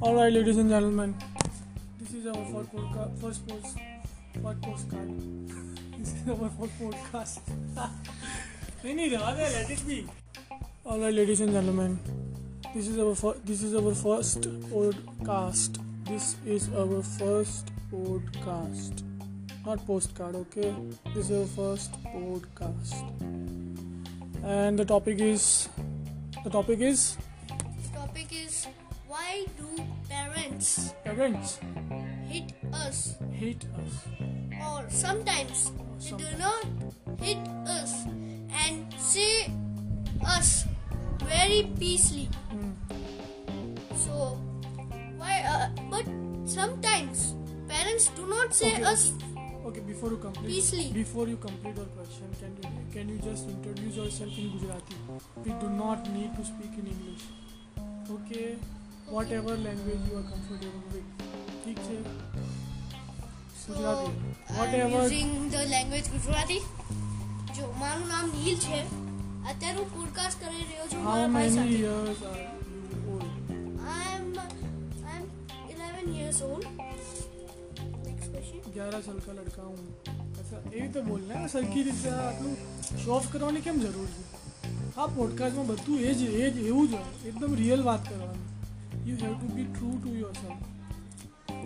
All right, ladies and gentlemen, this is our first podcast. First post, first postcard. This is our first podcast. नहीं नहीं रहा दे let it be. All right, ladies and gentlemen, this is our fir- this is our first podcast. This is our first podcast, not postcard. Okay, this is our first podcast, and the topic is the topic is the topic is why do parents parents hit us hit us. or sometimes they do not hit us and say us very peacefully Hmm. so why uh, but sometimes parents do not say Okay. us Okay, before you complete, Peacefully. before you complete your question, can you can you just introduce yourself in Gujarati? We do not need to speak in English. Okay, whatever language you are comfortable with. ठीक છે so Gujarati I'm whatever using the language Gujarati જો મારું નામ નીલ છે અત્યારે હું podcast કરી રહ્યો છું how મારા ભાઈ many સાથે years are you old? I'm I'm 11 years old. Next question. 11 साल का लड़का हूँ ऐसा એ રીતે બોલને સરખી રીતે આટલું શો ઓફ કરવાની કેમ જરૂર છે? આ પોડકાસ્ટમાં બધું એ જ એ જ એવું જ હોય. એકદમ રિયલ વાત કરવાની. You have to be true to yourself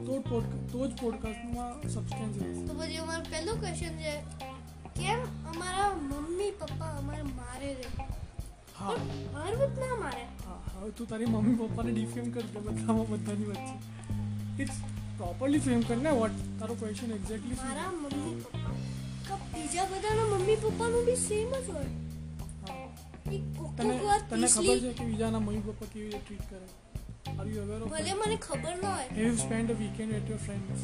તો જ પોડકા તો જ પોડકાસ્ટમાં સબસ્ટેન્સ રહેશે. તો પછી અમારો પહેલો ક્વેશ્ચન છે કેમ અમારા મમ્મી પપ્પા અમારે મારે રહે હા. હર વખત ના મારે. હા હવે તું તારી મમ્મી પપ્પાને ડિફેમ કર દે બધામાં બધાની વચ્ચે. ઇટ્સ પ્રોપરલી ફ્રેમ કર ને વોટ તારો ક્વેશ્ચન એક્ઝેક્ટલી મારા મમ્મી પપ્પા બીજા બધાના મમ્મી પપ્પાનું બી સેમ જ હોય. તને તને ખબર છે કે બીજાના મમ્મી પપ્પા કેવી રીતે ટ્રીટ કરે? આર યુ અવેર ઓફ ભલે મને ખબર ન હોય. Have you spend a weekend at your friends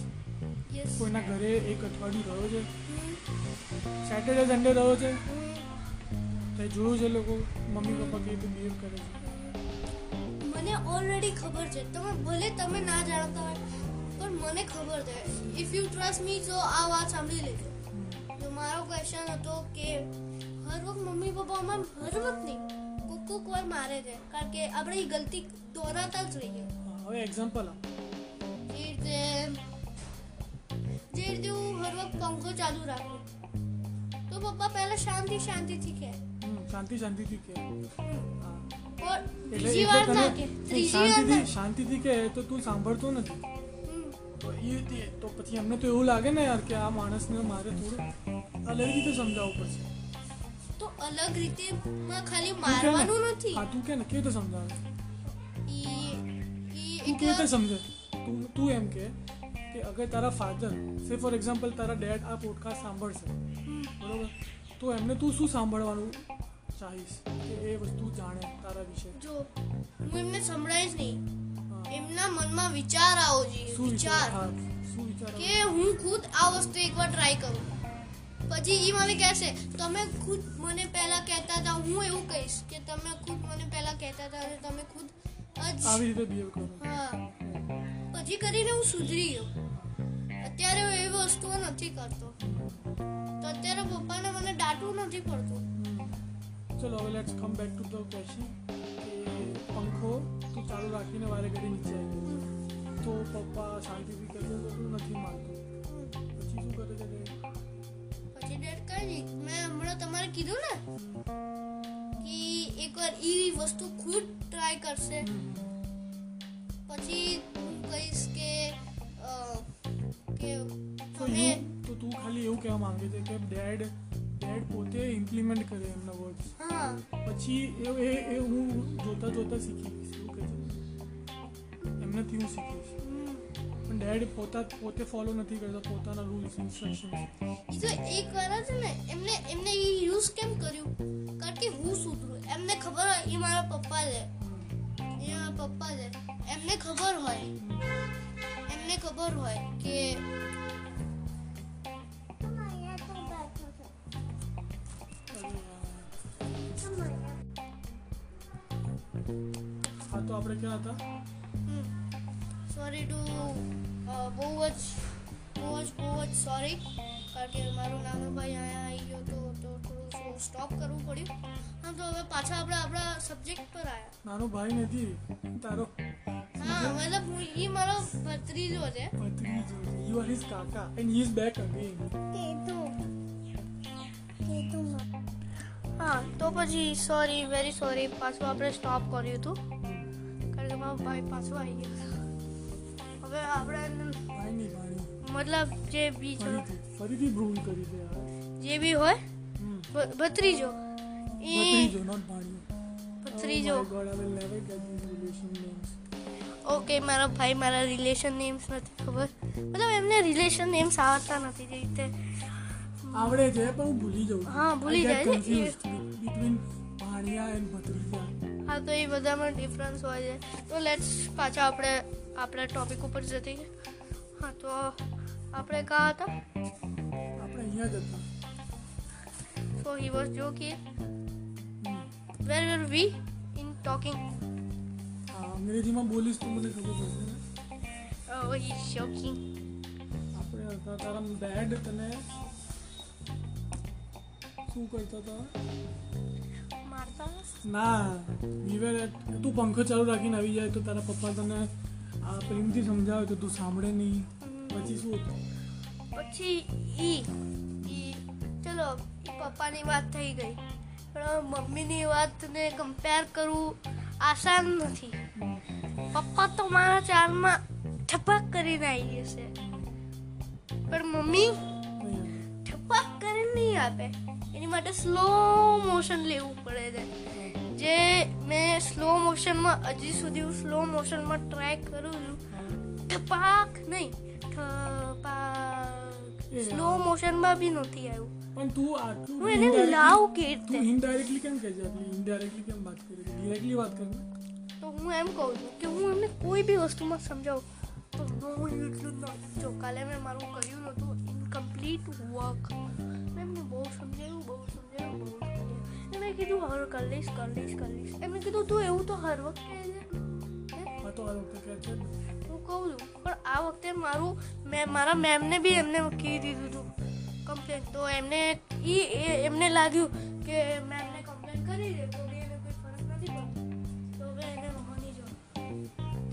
yes કોઈના ઘરે એક અઠવાડિયું રહ્યો છે? સેટરડે સન્ડે રહ્યો છે? તે જોયું છે લોકો મમ્મી પપ્પા કેવી રીતે બિહેવ કરે છે? મને ઓલરેડી ખબર છે. તમે ભલે તમે ના જાણતા હોય મને ખબર છે. ઇફ યુ ટ્રસ્ટ મી તો આ વાત સાંભળી લેજો. તો મારો ક્વેશ્ચન હતો કે હર વખત મમ્મી પપ્પા અમારે હર વખત નહીં કોક કોક વાર મારે છે. કારણ કે આપણે એ ગલતી દોહરાતા જ રહીએ. હા, હવે એક્ઝામ્પલ આપ. જે રીતે જે રીતે હું હર વખત પંખો ચાલુ રાખું. તો પપ્પા પહેલા શાંતિ શાંતિથી કહે. હમ, શાંતિ શાંતિથી કે હા. પણ એટલે ત્રીજી એટલે વાર તને ના કે નહીં, ત્રીજી વાર શાંતિથી ના શાંતિથી કે તો તું સાંભળતો નથી. હમ. તો એ તે- તો પછી એમને તો એવું લાગે ને યાર કે આ માણસને મારે થોડું અલગ રીતે સમજાવવું પડશે. તો અલગ રીતે માં ખાલી કે મારવાનું નથી? હા તું કે ને કેવી રીતે સમજાવે? એ ઈ તું એક કેવી રીતે સમજે? તું તું એમ કે કે અગર તારા ફાધર સે ફોર એક્ઝામ્પલ તારા ડેડ આ પોડકાસ્ટ સાંભળશે બરોબર? તો એમને તું શું સાંભળવાનું ચાહીશ? કે એ વસ્તુ જાણે તારા વિશે? જો હું એમને સંભળાઈશ નહીં. એમના મનમાં વિચાર આવો જોઈએ વિચાર? કે હું ખુદ આ વસ્તુ એકવાર ટ્રાય કરું. પછી એ મને કહેશે તમે ખુદ મને પહેલા કહેતા હતા હું એવું કહીશ કે તમે ખુદ મને પહેલા કહેતા હતા અને તમે ખુદ આવી રીતે બિહેવ કરો. હા. પછી કરીને હું સુધરી ગયો. અત્યારે હું એવી વસ્તુઓ નથી કરતો. તો અત્યારે પપ્પાને મને દાટવું નથી પડતું. ચલો હવે let's come back to the question પંખો તું ચાલુ રાખીને વારે ઘડી નીચે આવી ગયો. તો પપ્પા શાંતિથી કહે તો તું નથી માનતો. પછી શું કરે છે પછી ડેડ કઈ નહીં મેં હમણાં તમારે કીધું ને કે એકવાર એ વસ્તુ ખુદ ટ્રાય કરશે. પછી હું કહીશ કે કે તો તમે તો તું ખાલી એવું કહેવા માંગે છે કે ડેડ ડેડ પોતે ઇમ્પ્લિમેન્ટ કરે એમના વર્ડ્સ પછી એ એ હું જોતા જોતા શીખી કહે છે. એમનાથી હું હમ. પણ ડેડ પોતા પોતે ફોલો નથી કરતો પોતાના રૂલ્સ ઇન્સ્ટ્રક્શન્સ તો એક વાર જ ને એમને એમને એ યુઝ કેમ કર્યું? કારણ કે હું સુધરું. એમને ખબર હોય એ મારા પપ્પા છે. એ મારા પપ્પા છે. એમને ખબર હોય એમને ખબર હોય કે હા તો આપણે ક્યાં હતા? સોરી ટુ બહુ જ બહુ જ બહુ જ સોરી કારણ કે મારો નાનો ભાઈ અહીંયા આવી ગયો તો તો થોડું સ્ટોપ કરવું પડ્યું. હા તો હવે પાછા આપણે આપણા સબ્જેક્ટ પર આવ્યા નાનો ભાઈ નથી. તારો હા મતલબ હું ઈ મારો ભત્રીજો છે. ભત્રીજો યુ આર હિઝ કાકા and he is back again હા તો પછી સોરી વેરી સોરી પાછું આપણે સ્ટોપ કર્યું હતું. કારણ કે મારો ભાઈ પાછો આવી ગયો. હવે આપણે મતલબ જે બીજો છે ફરીથી ભૂલ કરી દે યાર જે બી હોય ભત્રીજો. એ ભત્રીજો નોટ પાણી ભત્રીજો. Oh. ઓકે મારા ભાઈ મારા રિલેશન નેમ્સ નથી ખબર. મતલબ એમને રિલેશન નેમ્સ આવડતા નથી જે રીતે. આવડે છે પણ હું ભૂલી જાઉં હા, ભૂલી જાય છે. બિટવીન પાણીયા એન્ડ ભત્રીજા. હા તો એ બધામાં ડિફરન્સ હોય છે. તો લેટ્સ પાછા આપણે આપણા ટોપિક ઉપર જતી હા તો આપણે કાં હતા? આપણે અહીંયા જ હતા. So he was joking hmm. Where where we in talking હા, અંગ્રેજીમાં બોલીશ તો મને ખબર પડશે ને. ઓ હી શોકિંગ આપણે હતા તારા ડેડ તને શું કરતા હતા? મારતા? ના we તું પંખો ચાલુ રાખીને આવી જાય તો તારા પપ્પા તને આ પ્રેમથી સમજાવે તો તું સાંભળે નહીં. પછી શું હતું? પછી ઈ ઈ ચલો પપ્પાની વાત થઈ ગઈ. પણ મમ્મીની વાતને કમ્પેર કરવું આસાન નથી. પપ્પા તો મારા ચારમાં ઠપક કરીને આવી જશે. પણ મમ્મી ઠપક કરીને નહીં આપે. માટે સ્લો મોશન લેવું પડે છે. જે મેં સ્લો મોશનમાં હજી સુધી હું સ્લો મોશનમાં ટ્રાય કરું છું. ઠપાક નહીં સ્લો મોશનમાં બી નથી આવ્યું. પણ તું આટલું હું એને લાવ કે તું ઇનડાયરેક્ટલી કેમ કહે છે? આટલી ઇનડાયરેક્ટલી કેમ વાત કરે? છે ડિરેક્ટલી વાત કર? તો હું એમ કહું છું કે હું એમને કોઈ બી વસ્તુમાં સમજાવું. તો હું એટલું જ ન જો કાલે મેં મારું કર્યું નહોતું ઇનકમ્પ્લીટ વર્ક મેં એમને બહુ સમજાવ્યું. સમજાવ્યું કીધું હારું કરી લઈશ કરી લઈશ કરી લઈશ એમણે કીધું તું એવું તો હર વખતે તો આ વખતે છે. હું કહું છું પણ આ વખતે મારું મેં મારા મેમને બી એમને કહી દીધું હતું કમ્પ્લેન તો એમને ઈ એ- એમને લાગ્યું કે મેમને કમ્પ્લેન કરી દે તો બી એને કોઈ ફરક નથી પડતો. તો હવે એને માની જો તો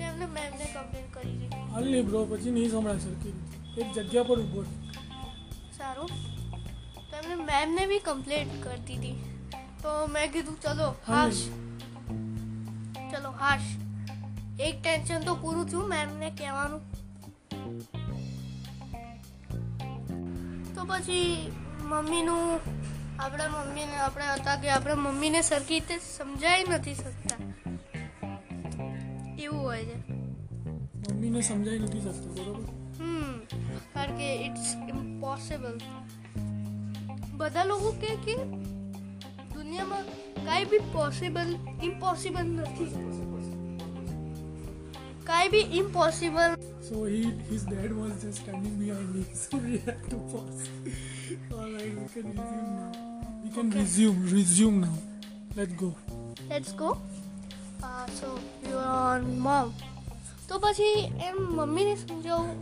એમને મેમને કમ્પ્લેન કરી દીધી હાલ નહીં બ્રો પછી નહીં સંભળાય સરખી એક જગ્યા પર ઊભો સારું. તો એમને મેમને બી કમ્પ્લેન કરી દીધી તો મેં કીધું ચલો હાશ ચલો હાશ એક ટેન્શન તો પૂરું થયું મેમને કહેવાનું તો પછી મમ્મીનું આપણા મમ્મીને આપણે હતા કે આપણે મમ્મીને સરખી રીતે સમજાઈ નથી શકતા એવું હોય છે મમ્મીને સમજાઈ નથી શકતા બરોબર હમ કારણ કે ઇટ્સ ઇમ્પોસિબલ બધા લોકો કે કે દુનિયામાં કાંઈ બી પોસિબલ ઇમ્પોસિબલ નથી કાંઈ be impossible So he, his dad was just standing behind me, so we had to pause. Alright, we can resume now. We can resume, resume now. Let's go. Let's go so you on mom તો પછી એમ મમ્મીને સમજાવવું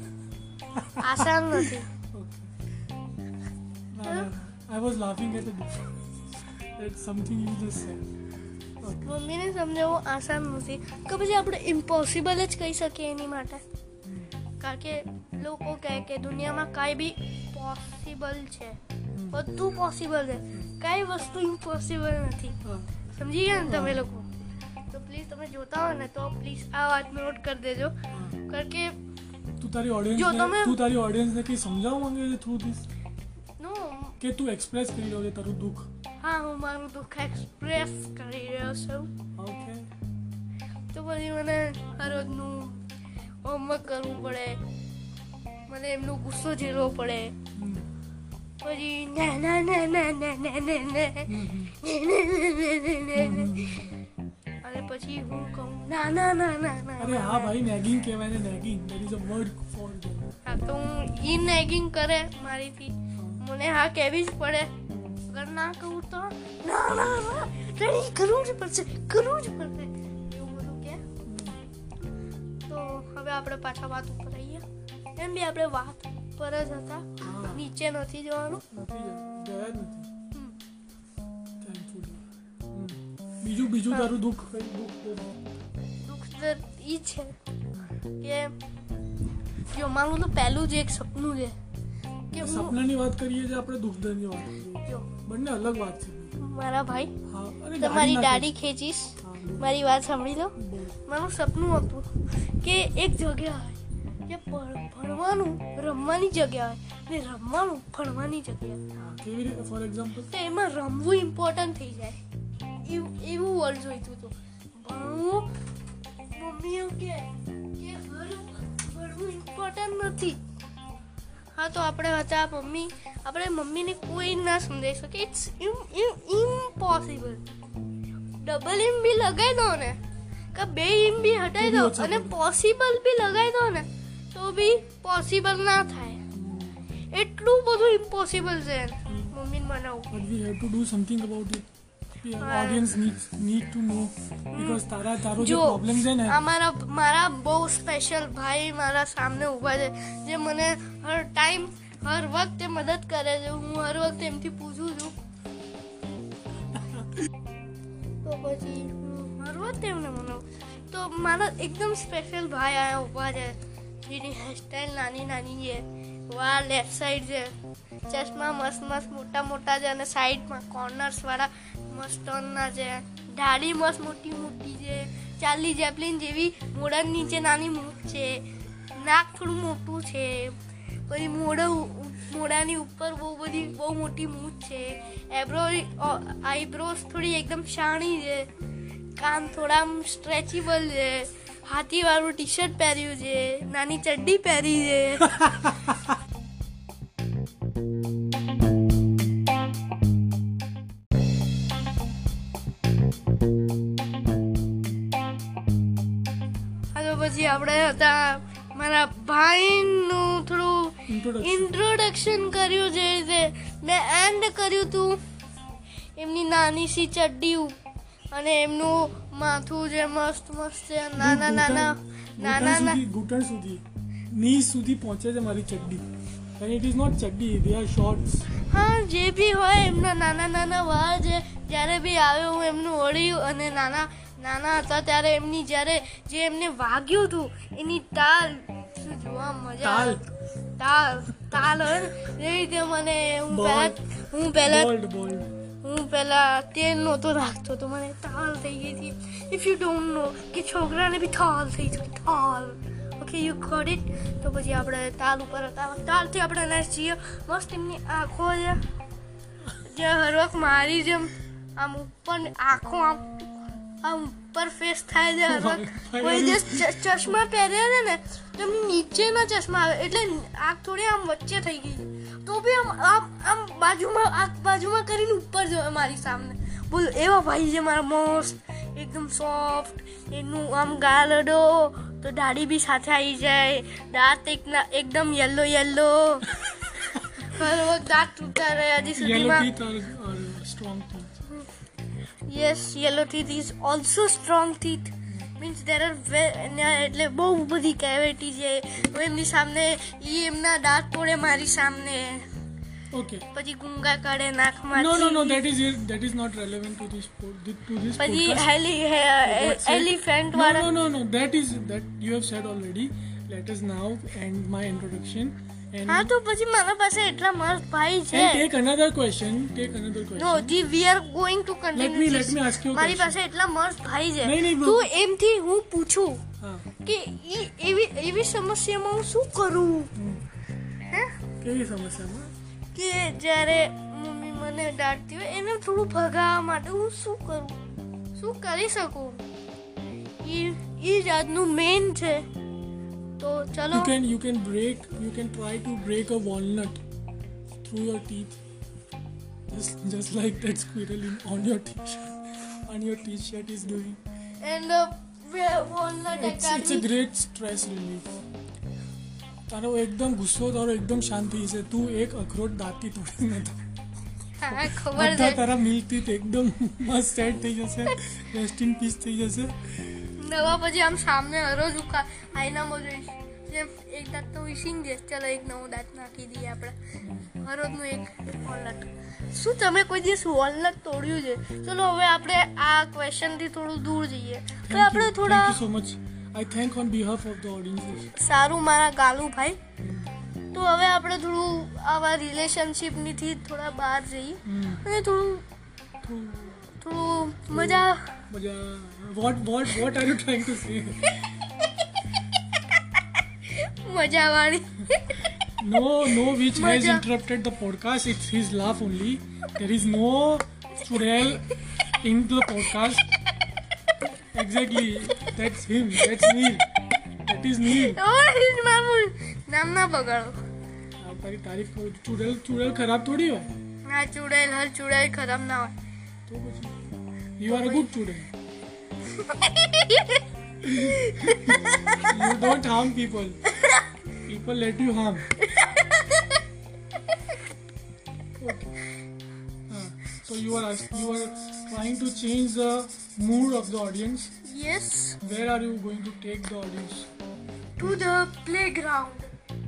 આસાન નથી Okay. No. I was laughing at, a, at something you just said. મમ્મીને સમજાવવું આસાન નથી. કે પછી આપણે ઇમ્પોસિબલ જ કહી શકીએ એની માટે. કારણ કે લોકો કહે કે દુનિયામાં કાંઈ બી પોસિબલ છે. બધું પોસિબલ છે. કાંઈ વસ્તુ ઇમ્પોસિબલ નથી. સમજી ગયા ને તમે લોકો? તો પ્લીઝ તમે જોતા હો ને તો પ્લીઝ આ વાત નોટ કરી દેજો. કારણ કે તું તારી ઓડિયન્સ તમે- તું તારી ઓડિયન્સ ને કઈ સમજાવવા માંગે છે થ્રુ ધીસ નો કે તું એક્સપ્રેસ કરી રહ્યો છે તારું દુઃખ? મારું દુઃખ એક્સપ્રેસ કરી રહ્યો છું ઓકે તો પછી મને હરોજનું હોમવર્ક કરવું પડે મને એમનો ગુસ્સો ઝેલવો પડે પછી ના ના ના ના ના ના ના ના અને પછી હું કહું ના ના ના ના ના અરે હા ભાઈ નેગિંગ કહેવાય ને nagging there is a word for હા તો હું ઈ નેગિંગ કરે મારીથી મને હા કહેવી જ પડે અગર ના કહું તો ના ના ના રેડી કરવું જ પડશે કરવું જ પડશે એવું બધું કે તો હવે આપણે પાછા વાત ઉપર આવીએ એમ બી આપણે વાત પર જ હતા નીચે નથી જવાનું. બીજું બીજું તારું દુઃખ દુઃખ તો ઈ છે કે જો મારું તો પહેલું જ એક સપનું છે કે સપનાની વાત કરીએ જે આપણે દુઃખ દર્દની વાત કરીએ બંને અલગ વાત છે. મારા ભાઈ હા તમારી દાડી દાઢી ખેંચીશ. મારી વાત સાંભળી લો. મારું સપનું હતું કે એક જગ્યા હોય કે ભણવાનું રમવાની જગ્યા હોય ને રમવાનું ભણવાની જગ્યા કેવી રીતે? ફોર એક્ઝામ્પલ તો એમાં રમવું ઇમ્પોર્ટન્ટ થઈ જાય. એવું એવું વર્ડ જોઈતું હતું. ભણવું મમ્મી એમ કે ભણવું ઇમ્પોર્ટન્ટ નથી. હા તો આપણે હતા મમ્મી આપણે મમ્મીને કોઈ ના સમજાઈ શકે ઇટ્સ ઇમ્પોસિબલ ડબલ ઇમ બી લગાવી દો ને. કે બે ઇમ બી હટાવી દો અને પોસિબલ બી લગાવી દો ને તો બી પોસિબલ ના થાય. એટલું બધું ઇમ્પોસિબલ છે મમ્મીને મનાવું but we have to do something about it. The need needs need to તારા તારો જે પ્રોબ્લેમ છે ને અમારા મારા મારા બહુ સ્પેશિયલ ભાઈ મારા સામે ઊભા છે જે મને હર ટાઈમ હર વખતે મદદ કરે છે. હું હર વખતે એમથી પૂછું છું. તો પછી હર વખતે એમને મને તો મારા એકદમ સ્પેશિયલ ભાઈ આયા ઊભા છે જેની હેરસ્ટાઈલ નાની નાની છે વા લેફ્ટ સાઈડ છે ચશ્મા મસ્ત મસ્ત મોટા મોટા છે અને સાઈડમાં કોર્નર્સ વાળા મસ્ત ના છે. દાઢી મસ્ત મોટી મોટી છે. ચાર્લી જેપલિન જેવી મોડન નીચે નાની મૂછ છે. નાક થોડું મોટું છે. પછી મોઢા મોડાની ઉપર બહુ બધી, બહુ મોટી મૂછ છે. એબ્રો આઈબ્રોસ થોડી એકદમ શાણી છે. કાન થોડા સ્ટ્રેચેબલ છે. હાથીવાળું ટી શર્ટ પહેર્યું છે. નાની ચડ્ડી પહેરી છે. આપણે હતા. મારા ભાઈનું થોડું ઇન્ટ્રોડક્શન કર્યું જે રીતે મેં એન્ડ કર્યું હતું એમની નાની સી ચડ્ડી અને એમનું માથું જે મસ્ત મસ્ત છે. નાના નાના નાના નાના. ઘૂંટણ સુધી. ની સુધી પહોંચે છે મારી ચડ્ડી. And ઇટ ઇઝ નોટ ચડ્ડી they આર શોર્ટ્સ હા જે બી હોય એમના નાના નાના વાળ જે જ્યારે બી આવ્યો હું એમનું ઓળ્યું અને નાના નાના હતા ત્યારે એમની જ્યારે જે એમને વાગ્યું હતું એની તાલ શું જોવા મજા તાલ. તાલ તાલ એ રીતે મને હું પહેલા હું પહેલા હું પહેલા તેલ નહોતો રાખતો તો મને તાલ થઈ ગઈ હતી. ઇફ યુ ડોન્ટ નો કે છોકરાને બી થાલ થઈ ગઈ થાલ ઓકે યુ ગોટ ઇટ તો પછી આપણે તાલ ઉપર હતા. તાલથી આપણે નાચીએ મસ્ત એમની આંખો છે. જે હર વખત મારી જેમ. આમ ઉપર આંખો આમ આમ ઉપર ફેસ થાય છે કોઈ દિવસ ચશ્મા પહેર્યા છે ને તો એમની નીચેના ચશ્મા આવે. એટલે આંખ થોડી આમ વચ્ચે થઈ ગઈ. તો બી આમ આમ આમ બાજુમાં આંખ બાજુમાં કરીને ઉપર જોવે મારી સામે બોલ એવા ભાઈ છે મારા મોસ્ટ એકદમ સોફ્ટ એનું આમ ગાલડો. તો દાઢી બી સાથે આવી જાય. દાંત એકના એકદમ યલો યલો દાંત તૂટતા રહે હજી સુધીમાં. Yes yellow teeth is also strong teeth means there are એટલે બહુ બધી કેવિટી છે એમની સામે એ એમના દાંત તોડે મારી સામે okay પછી ગુંગા કાઢે no no that is it that is not relevant to this pod- to this પછી હેલી. એલિફન્ટ no, વાળા no, no, no. That is that you have said already. Let us now end my introduction and, હા તો પછી મારા પાસે એટલા મસ્ત ભાઈ છે. Take another question take another question no ji we are going to continue let me let me ask you મારી પાસે એટલા મસ્ત ભાઈ છે. નહીં, નહીં, થી તું હું પૂછું કે એવી એવી સમસ્યામાં હું શું કરું? હે? કેવી સમસ્યામાં? કે જ્યારે મમ્મી મને ડાંટતી હોય એને થોડું ભગાવવા માટે હું શું કરું? શું કરી શકું? એ એ જાતનું મેન છે. તો ચલો you can you can break you can try to break a walnut through your teeth just just like that squirrel in on your t-shirt on your t-shirt is doing and walnut it's, it's a great stress relief તારો એકદમ ગુસ્સો તારો એકદમ શાંત થઈ જશે તું એક અખરોટ દાંતી તોડી નથી હા ખબર બધા છે તારા મિલ્ક ટીથ એકદમ મસ્ત સેટ થઈ જશે રેસ્ટ ઇન પીસ થઈ જશે નવા પછી આમ સામે હરોજ ઉકા આઈનામાં જોઈશ. જેમ એક દાંત તો વિશિંગ છે. ચલો એક નવો દાંત નાખી દઈએ આપણે. હરોજનું એક વોલનટ શું તમે કોઈ દિવસ વોલનટ તોડ્યું છે? ચલો હવે આપણે આ ક્વેશ્ચનથી થોડું દૂર જઈએ. હવે આપણે થોડા so much I thank on behalf of the audience સારું મારા ગાલુ ભાઈ તો હવે આપણે થોડું આવા રિલેશનશિપનીથી થોડા બહાર જઈએ. અને થોડું થોડું મજા Uh, what what what are you trying to say? મજાવાળી No, no, which has interrupted the podcast. It's his laugh only. There is no churel in the podcast. Exactly. That's him. That's me That is Neil. ઓય મારું નામ ના બગાડો તારી તારીફ કરું. ચુડેલ ચુડેલ ખરાબ થોડી હોય ના ચુડેલ હર ચુડેલ ખરાબ ના હોય તો પછી You are good today. you don't harm people. People let you harm. Okay. Uh, so you are you are trying to change the mood of the audience. Yes. Where are you going to take the audience? To the playground.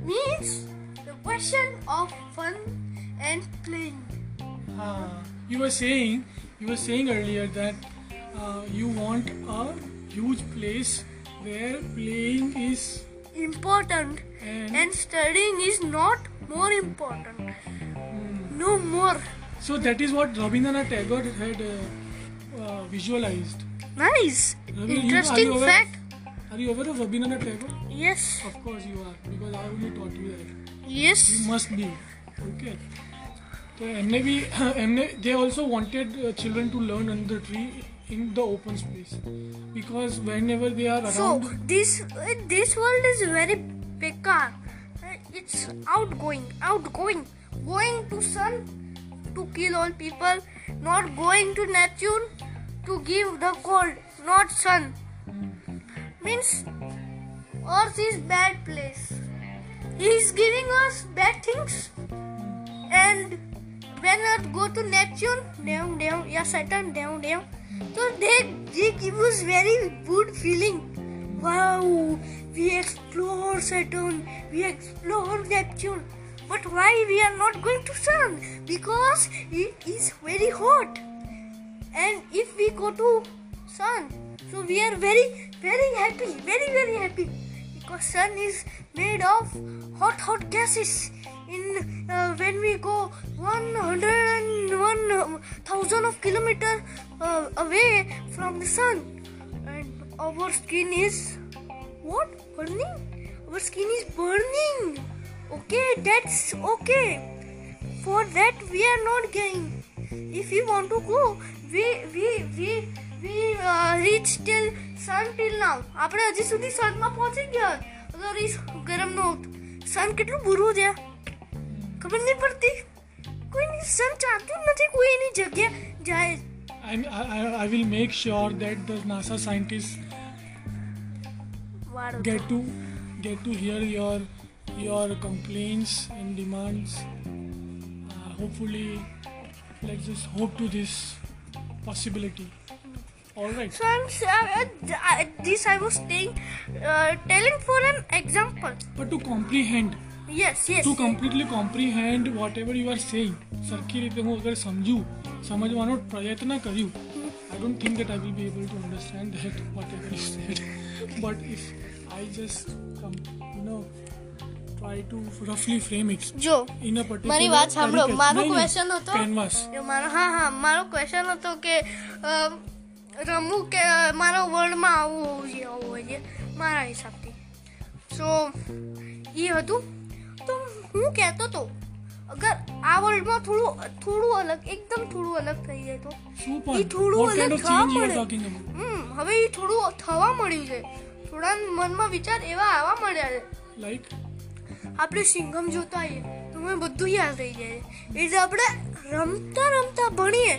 Means the question of fun and playing. Ah. you were saying you were saying earlier that uh, you want a huge place where playing is Important and, and studying is not more important. No more. so that is what Rabindranath Tagore had uh, uh, visualized. Nice. Interesting you fact. Are you aware of Rabindranath Tagore? Yes. Of course you are because I only taught you that. Yes. You must be. Okay. Uh, uh, they also wanted uh, children to learn under the tree in the open space because whenever they are around. So this this world is very bizarre. It's outgoing, outgoing, going to sun to kill all people, not going to Neptune to give the cold, not sun. Means Earth is bad place. He is giving us bad things and when Earth go to Neptune, down, down, yeah, Saturn, down, down. So they, they give us very good feeling. Wow, we explore Saturn, we explore Neptune. But why we are not going to Sun? Because it is very hot. And if we go to Sun, so we are very, very happy, very, very happy. Because Sun is made of hot, hot gases. In uh, when we go 101,000 of kilometer uh, away from the sun, and our skin is what burning? Our skin is burning. Okay, that's okay. For that we are not going. If we want to go, we we we we uh, reach till sun till now. આપણે હજી સુધી સનમાં પહોંચી ગયા અગર એ ગરમ નો સન કેટલું બુરું છે ખબર નહીં પડતી કોઈની સન ચાહતું જ નથી કોઈ એની જગ્યા જાય I, I, I will make sure that the NASA scientists get to get to hear your your complaints and demands. Uh, hopefully, let's just hope to this possibility. All right. So I'm uh, uh, this I was saying, uh, telling for an example. But to comprehend, Yes, yes. to completely comprehend whatever you are saying, સરખી રીતે હું અગર સમજું સમજવાનો પ્રયત્ન કર્યું I don't think that I will be able to understand that whatever you said. But if I just come, you know, try to roughly frame it જો in a particular મારી વાત સાંભળો caricature- મારો નહીં, નહીં, ક્વેશ્ચન હતો canvas. જો મારો હા હા મારો ક્વેશ્ચન હતો કે અ, રમવું કે મારા વર્લ્ડમાં આવું હોવું જોઈએ આવું હોય છે મારા હિસાબથી સો એ હતું તો હું કહેતો તો અગર આ વર્લ્ડમાં થોડું થોડું અલગ એકદમ થોડું અલગ થઈ જાય તો? એ થોડું અલગ થવા મળે. હમ હવે એ થોડું થવા મળ્યું છે. થોડા મનમાં વિચાર એવા આવવા મળ્યા છે. લાઈક આપણે સિંગમ જોતા આવીએ તો મને બધું યાદ રહી જાય એ એટલે આપણે રમતા રમતા ભણીએ.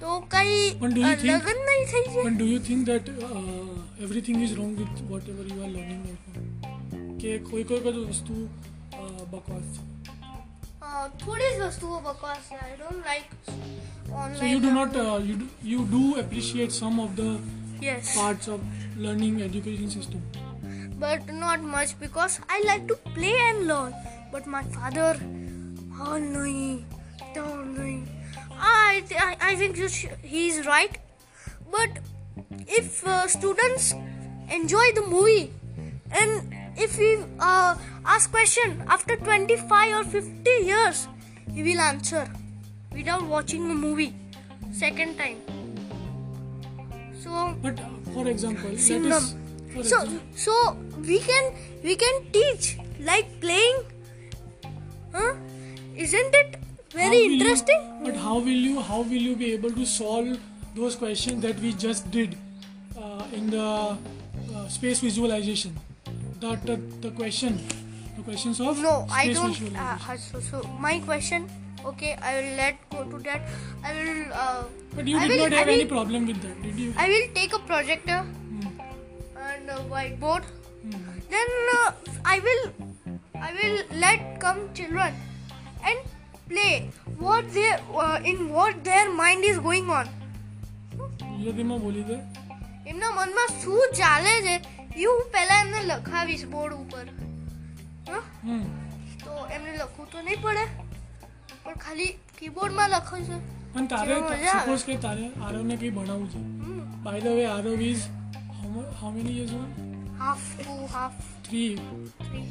તો કઈ લગન નહીં થઈ જાય? પણ do you think that everything is wrong with whatever you are learning કે કોઈ કોઈ વસ્તુ બકવાસ છે અ, થોડી જ વસ્તુઓ બકવાસ છે I don't like So you do not uh, you do, you do appreciate some of the yes parts of learning education system. but not much because I like to play and learn. But my father, oh no, no, no. I, I, I think you sh- he's right. But if uh, students enjoy the movie and if we uh, ask question after 25 or 50 years, he will answer without watching a movie second time. So But uh, for example, is. For so example, so we can we can teach like playing huh isn't it very will you- interesting but how will you how will you be able to solve those questions that we just did uh, in the uh, space visualization? The, the the question, the questions of no i don't uh, uh, so, so my question okay i will let go to that i will uh, but you I did will- not have any will- problem with that, did you? i will take a projector Hmm, and a whiteboard hmm. then uh, i will i will let come children and play what they uh, in what their mind is going on એમના મનમાં શું ચાલે છે એ હું પહેલા એમને લખાવીશ board ઉપર. હા? તો એમને લખવું તો નહીં પડે પણ ખાલી કીબોર્ડમાં લખું છે. પણ તારે. સપોઝ કે તારે આરવને કંઈ ભણાવવું છે. By the way Aarav is how many years old half two half three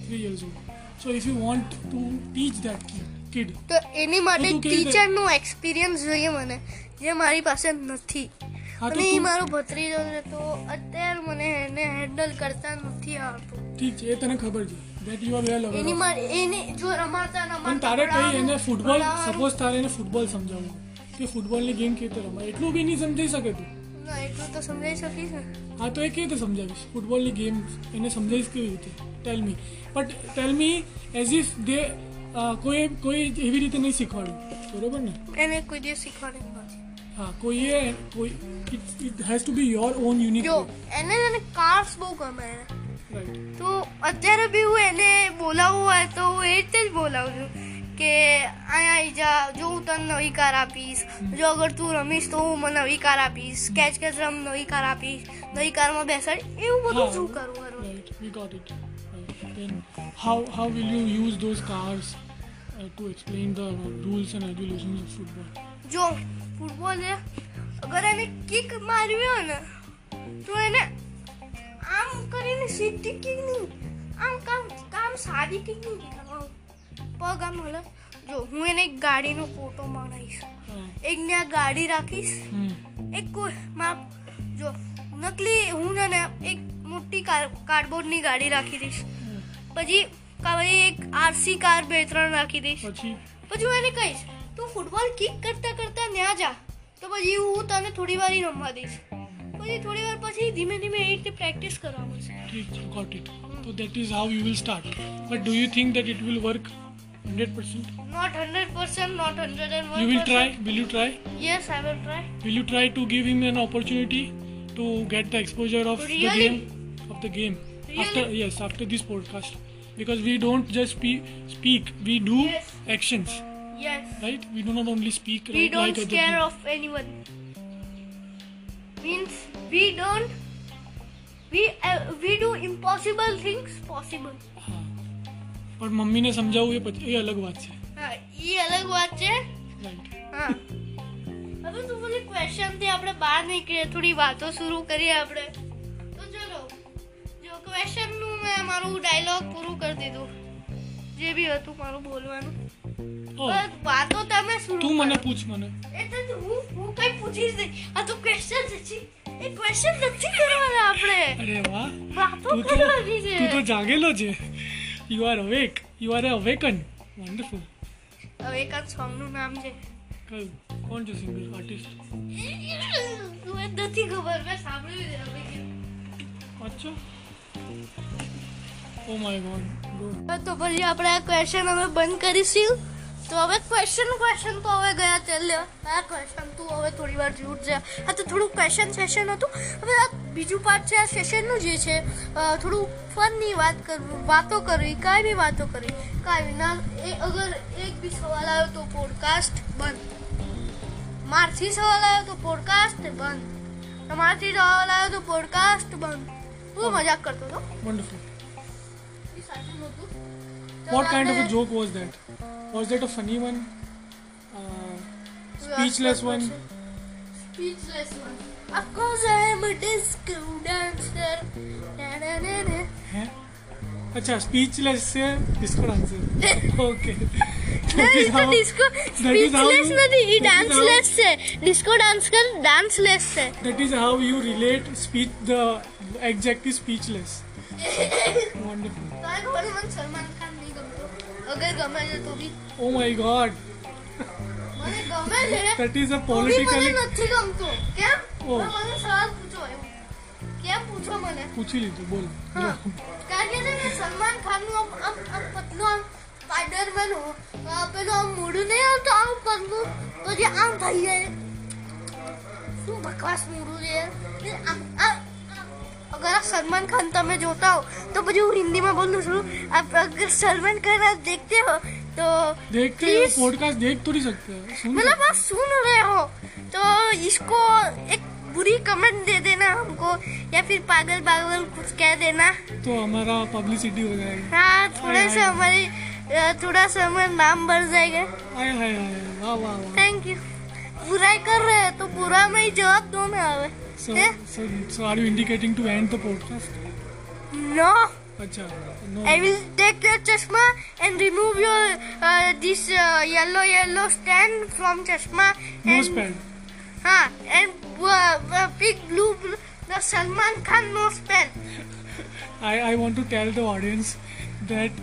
three years old so if you want to teach that kid તો એની માટે ટીચરનો એક્સપિરિયન્સ જોઈએ મને જે મારી પાસે નથી. અને મારો ભત્રીજો છે તો અત્યારે મને એને હેન્ડલ કરતા નથી આવડતું ઠીક છે એ તને ખબર છે. ધેટ યુ આર વેલ એની માર એને જો રમાતા પણ રમાતા તારે કઈ એને ફૂટબોલ સપોઝ તારે એને ફૂટબોલ સમજાવવું કે ફૂટબોલની ગેમ કેવી રીતે રમાય? એટલું બી નહીં સમજાઈ શકે તું. ના એટલું તો સમજાઈ શકીશ ને. હા તો એ કેવી રીતે સમજાવીશ? ફૂટબોલની ગેમ એને સમજાવીશ કેવી રીતે? Tell me but tell me as if they કોઈ કોઈ એવી રીતે નહીં શીખવાડ્યું. બરોબર ને? એને કોઈ દિવસ શીખવાડ્યું નથી. હા કોઈએ કોઈ it it has to be your own unique જો એને એને કાર્સ બહુ ગમે તો અત્યારે બી હું એને બોલાવવું હોય તો હું એ રીતે જ બોલાવું છું કે અહીંયા આવી જા જો હું તને નવી કાર આપીશ જો અગર તું રમીશ તો હું મને નવી કાર આપીશ કેચ કેચ રમ નવી કાર આપીશ નવી કારમાં બેસાડી એવું બધું શું કરવું it. Right. Then how how will you use those cars uh, to explain the rules and regulations of football? જો ફૂટબોલ છે અગર એને કિક મારવી હોય ને તો એને આમ કરીને સીધી કિક નહીં આમ કામ કામ સાદી કિક નહીં કરવાનું પગ આમ હલે. જો હું એને એક ગાડીનો ફોટો Uh, એક ને ગાડી રાખીશ. એક કોઈ માપ જો નકલી હું ને એક મોટી કાર કાર્ડબોર્ડની ગાડી રાખી દઈશ. પછી કા ભાઈ એક આરસી કાર બે ત્રણ રાખી દઈશ. પછી? પછી હું એને કહીશ તું ફૂટબોલ કિક કરતા કરતા ન્યા જા તો પછી હું તને થોડી વાર ઈ રમવા દઈશ પછી થોડી વાર પછી ધીમે ધીમે એ રીતે પ્રેક્ટિસ કરવા મળશે ઠીક છે got it. So that is how you will start. But do you think that it will work 100%? Not hundred percent not hundred and You will try. Will you try? Yes I will try Will you try to give him an opportunity to get the exposure of the Really? game of the game after Really? yes after this podcast because we don't just speak speak we do Yes. actions yes right? We do not only speak we right, don't like scare of anyone. Means we don't we uh, we do impossible things possible. હા પણ મમ્મીને સમજાવવું એ પછી એ અલગ વાત છે હા એ અલગ વાત છે રાઈટ હા હવે તું બોલી ક્વેશ્ચનથી આપણે બહાર નીકળીએ થોડી વાતો શરૂ કરીએ આપણે તો ચલો જો ક્વેશ્ચનનું મેં મારું ડાયલોગ પૂરું કરી દીધું। જે બી હતું મારું બોલવાનું। વાતો તમે શું તું મને. પૂછ મને. એટલે તો હું હું કઈ પૂછીશ નહીં. આ તો ક્વેશ્ચન છે એ ક્વેશ્ચન નથી કરવાના આપણે. અરે વાહ. વાતો કરવાની છે. તું તો જાગેલો છે. You are awake you are awaken wonderful હવે એક આ સોંગનું નામ છે. કયું? કોણ છે સિંગર આર્ટિસ્ટ તું એ નથી ખબર મેં સાંભળ્યું છે અચ્છા. ઓ માય ગોડ તો પછી આપણે આ ક્વેશ્ચન હવે બંધ કરીશું. તો હવે ક્વેશ્ચન ક્વેશ્ચન તો હવે ગયા ચાલ્યો આ ક્વેશ્ચન તું હવે થોડી વાર જૂટ જા. આ તો થોડું ક્વેશ્ચન સેશન હતું. હવે આ બીજું પાર્ટ છે આ સેશનનું જે છે થોડું ફનની વાત કરવું વાતો કરવી કાંઈ બી વાતો કરવી. કાંઈ બી. ના એ અગર એક બી સવાલ આવ્યો તો પોડકાસ્ટ બંધ. મારથી સવાલ આવ્યો તો પોડકાસ્ટ બંધ. તમારાથી સવાલ આવ્યો તો પોડકાસ્ટ બંધ. હું મજાક કરતો હતો. Wonderful What kind of a joke was that? Was that a funny one? Uh, speechless one? Speechless one. Of course, I am a disco dancer. Huh? अच्छा स्पीचलेस से disco dancer okay disco speechless नहीं danceless से disco dance कर danceless से that is how you relate speech the exactly speechless wonderful Salman Khan અગર ગમે છે તો બી. ઓ માય ગોડ મને ગમે છે. ધેટ ઇઝ અ મને નથી ગમતો. કેમ? ઓહ. મને સવાલ પૂછો કેમ પૂછો મને? પૂછી લીધું બોલ. કારણ કે છે ને સલમાન ખાનનું આમ આમ આમ પતલું આમ સ્પાઈડરમેન પેલું આમ મોઢું નહીં આવતું આમ પતલું? તો જે આમ થઈ જાય. શું બકવાસ મોઢું છે? આમ આ આમ- अगर आप सलमान खान तो तब जोता हो तो मुझे हिंदी में बोलना शुरू। आप अगर सलमान खान आप देखते हो तो देखते हो पॉडकास्ट देख तो नहीं सकते। मतलब आप सुन रहे हो तो इसको एक बुरी कमेंट दे देना हमको या फिर पागल पागल कुछ कह देना। तो हमारा पब्लिसिटी हो जाएगी। हाँ थोड़ा सा हमारी थोड़ा सा हमारा नाम बढ़ जाएगा। थैंक यू बुराई कर रहे रहे हैं तो बुरा में ही जवाब दो ना हमें so, Eh? so so are you indicating to end the podcast no अच्छा no I will take your chashma and remove your uh, this uh, yellow yellow stand from chashma nose and pad हाँ and uh, uh, big blue, blue the Salman Khan nose pad. I, I want to tell the audience that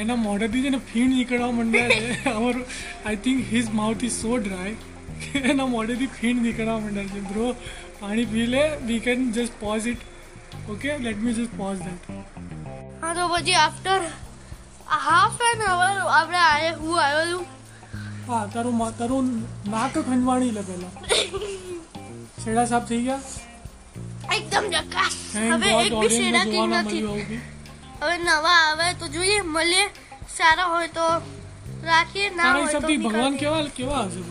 એના મોઢાથી છે ને ફીણ નીકળવા માંડ્યા છે અમારું I think his mouth is so dry કે એના મોઢેથી ફીણ નીકળવા માંડે છે બ્રો પાણી પી લે we can just pause it okay let me just pause that હા તો પછી આફ્ટર હાફ એન અવર આપણે આયે હું આવ્યો છું. હા તારું તારું નાક ખંજવાણી લે પહેલા. શેડા સાફ થઈ ગયા? એકદમ જકાસ હવે એક બી શેડા ઓડિયન્સને નથી. હવે નવા આવે તો જોઈએ મળીએ. સારા હોય તો રાખીએ ના હોય તો ભગવાન કેવા કેવા હશે?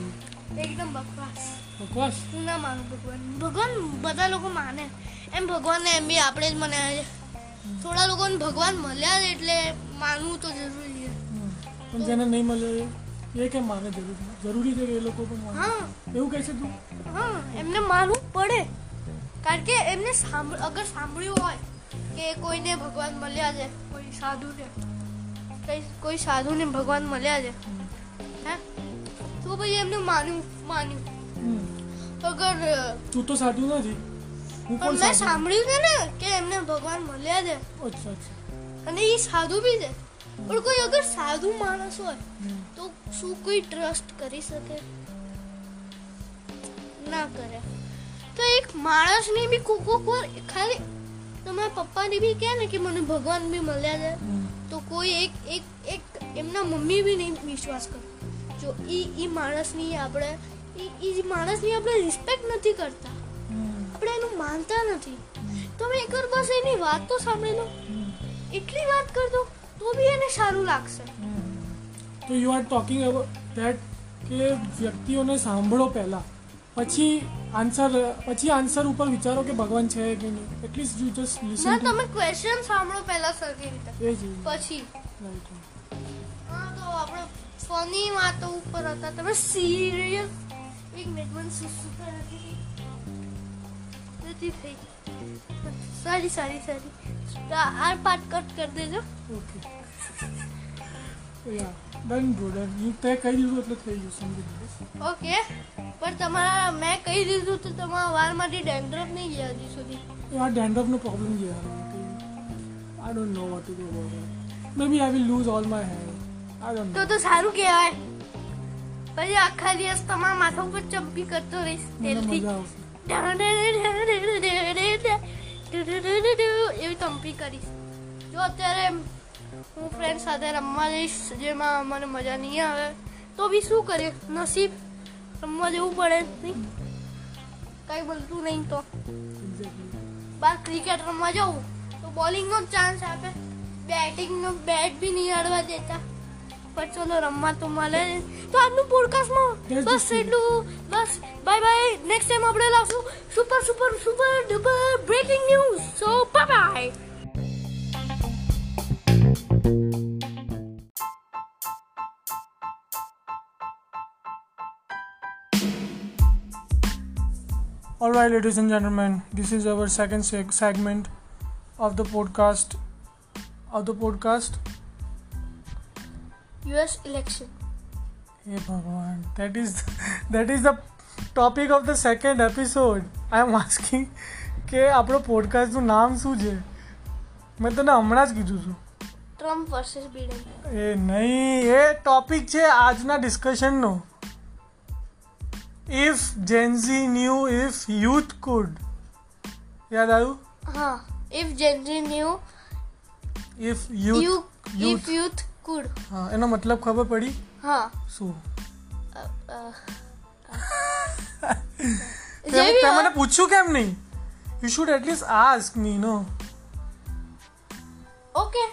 એકદમ બકવાસ. બકવાસ? હું ના માનું ભગવાન. ભગવાન બધા લોકો માને. એમ ભગવાનને એમ બી આપણે જ મનાવે છે. થોડા લોકોને ભગવાન મળ્યા એટલે માનવું તો જરૂરી છે. પણ જેને નહીં મળ્યો એ કેમ માને જરૂરી? જરૂરી છે કે એ લોકો પણ હા. એવું કહે છે તું? હા એમને માનવું પડે. કારણ કે એમને સાંભળ અગર સાંભળ્યું હોય કે કોઈને ભગવાન મળ્યા છે કોઈ સાધુને કઈ કોઈ સાધુને ભગવાન મળ્યા છે હે? તો પછી એમને માન્યું માન્યું. હમ. અગર તું તો સાધુ નથી. પણ મેં સાંભળ્યું છે ને કે એમને ભગવાન મળ્યા છે. અચ્છા અચ્છા. અને એ સાધુ બી છે. પણ કોઈ અગર સાધુ માણસ હોય તો શું કોઈ ટ્રસ્ટ કરી શકે? ના કરે. તો એક માણસની બી કોક કોક વાર ખાલી તમારા પપ્પાને બી કહે ને કે મને ભગવાન બી મળ્યા છે. તો કોઈ એક એક એક એમના મમ્મી બી નહીં વિશ્વાસ કરે જો એ એ માણસની આપણે એ જે માણસની આપણે રિસ્પેક્ટ નથી કરતા. આપણે એનું માનતા નથી. તમે એકવાર બસ એની વાત તો સાંભળી લો. એટલી વાત કરજો તો બી એને સારું લાગશે. તો you are talking about that કે વ્યક્તિઓને સાંભળો પહેલા. પછી આન્સર પછી આન્સર ઉપર વિચારો કે ભગવાન છે કે નહીં. At least you just listen તમે ક્વેશ્ચન સાંભળો પહેલા સરખી રીતે. પછી. રાઈટ ફની વાતો ઉપર હતા. તમે સિરિયસ એક મિનિટ મને સુસુ પર હતી નથી થઈ. સારી સારી સારી આ- પાર્ટ કટ કરી દેજો. ઓકે ડન બ્રો ડન હું તે કહી દીધું એટલે થઈ ગયું સમજી ઓકે પણ તમારા મેં કહી દીધું તો તમારા વાળમાંથી ડેન્ડ્રફ નહીં ગયા હજી સુધી. આ ડેન્ડ્રફનો પ્રોબ્લેમ ગયા. I don't know what to do about maybe I will lose all my hair તો તો સારું કહેવાય. પછી આખા દિવસ તમારા માથા ઉપર ચંપી કરતો રહીશ. તેલથી. એવી ચંપી કરીશ. જો અત્યારે હું ફ્રેન્ડ સાથે રમવા જઈશ જેમાં મને મજા નહીં આવે તો બી શું કરીએ? નસીબ રમવા જવું પડે નહીં. કઈ બોલતું નહીં તો. બાર ક્રિકેટ રમવા જવું તો બોલિંગનો ચાન્સ આપે. બેટિંગનો બેટ બી નહીં અડવા દેતા. પચોલો રમવા તો મળે તો આજનું પોડકાસ્ટમાં બસ એટલું બસ બાય બાય નેક્સ્ટ ટાઈમ આપણે લાવશું super super super duper breaking news so bye Alright, ladies and gentlemen, this is our second seg- segment of the podcast. Of the podcast, US election. Hey Bhagwan, that is that is the topic of the second episode. I am asking કે આપણો પોડકાસ્ટનું નામ શું છે મેં તને હમણાં જ કીધું છું ટ્રમ્પ વર્સેસ બિડન એ નહીં એ ટોપિક છે આજના ડિસ્કશનનો if Gen Z new if youth could યાદ આવ્યું હા if Gen Z new if youth. If youth could. હા એનો મતલબ ખબર પડી? હા. શું? તે મને પૂછ્યું કેમ નહીં? You should at least ask me no okay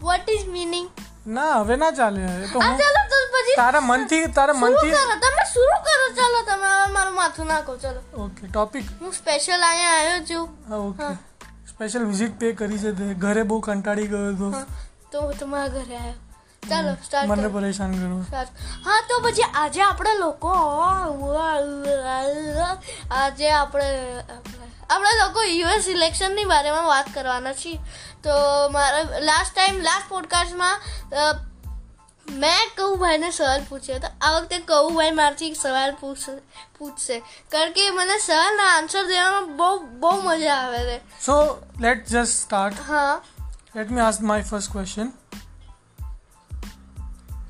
what is meaning ના હવે ના ચાલે. તો હું ચાલો તો પછી તારા મનથી તારા મનથી તમે શરૂ કરો? ચાલો તમે મારું માથું નાખો ચાલો. ઓકે ટોપિક હું સ્પેશિયલ અહીંયા આવ્યો છું. હા ઓકે સ્પેશિયલ વિઝિટ પે કરી છે તે. ઘરે બહુ કંટાળી ગયો હતો. તો હું તમારા ઘરે આવ્યો ચાલો સ્ટાર્ટ મને પરેશાન કરો હા તો પછી આજે આપણે લોકો આજે આપણે આપણે લોકો યુએસ ઇલેક્શનની બારેમાં વાત કરવાના છીએ. તો મારા લાસ્ટ ટાઈમ લાસ્ટ પોડકાસ્ટમાં મેં કઉભાઈને સવાલ પૂછ્યો હતો આ વખતે કઉભાઈ મારથી સવાલ પૂછશે. કારણ કે મને સવાલના આન્સર દેવામાં બહુ બહુ મજા આવે છે. સો લેટ જસ્ટ સ્ટાર્ટ હા. Let me ask my first question.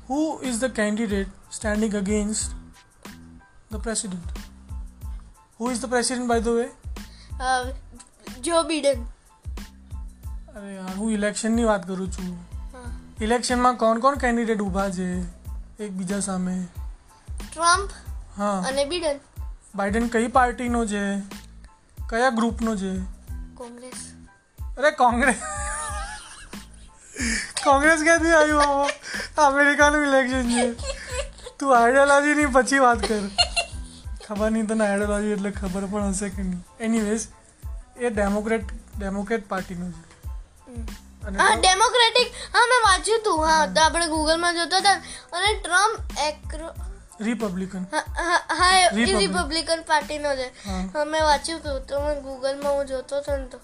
Who is the candidate standing against the president? Who is the president, by the way? Uh, Joe Biden. અરે યાર હું ઇલેક્શનની વાત કરું છું ઇલેક્શનમાં કોણ કોણ કેન્ડિડેટ ઊભા છે એકબીજા સામે ટ્રમ્પ હા અને બિડન બાઇડન કઈ પાર્ટીનો છે કયા ગ્રુપનો છે કોંગ્રેસ અરે કોંગ્રેસ કોંગ્રેસ ક્યાંથી આવ્યું આવો? અમેરિકાનું ઇલેક્શન છે. તું આઈડિયોલોજીની પછી વાત કર. ખબર નહીં તને આઈડિયોલોજી એટલે ખબર પણ હશે કે નહીં. એનીવેઝ એ ડેમોક્રેટ ડેમોક્રેટ પાર્ટીનું છે. હા ડેમોક્રેટિક હા મેં વાંચ્યું હતું હા તો આપણે ગૂગલમાં જોતા હતા. અને ટ્રમ્પ એક્રો રિપબ્લિકન હા. રિપબ્લિકન પાર્ટીનો છે. હા. હા મેં વાંચ્યું હતું તો મેં ગૂગલમાં હું જોતો હતો ને તો.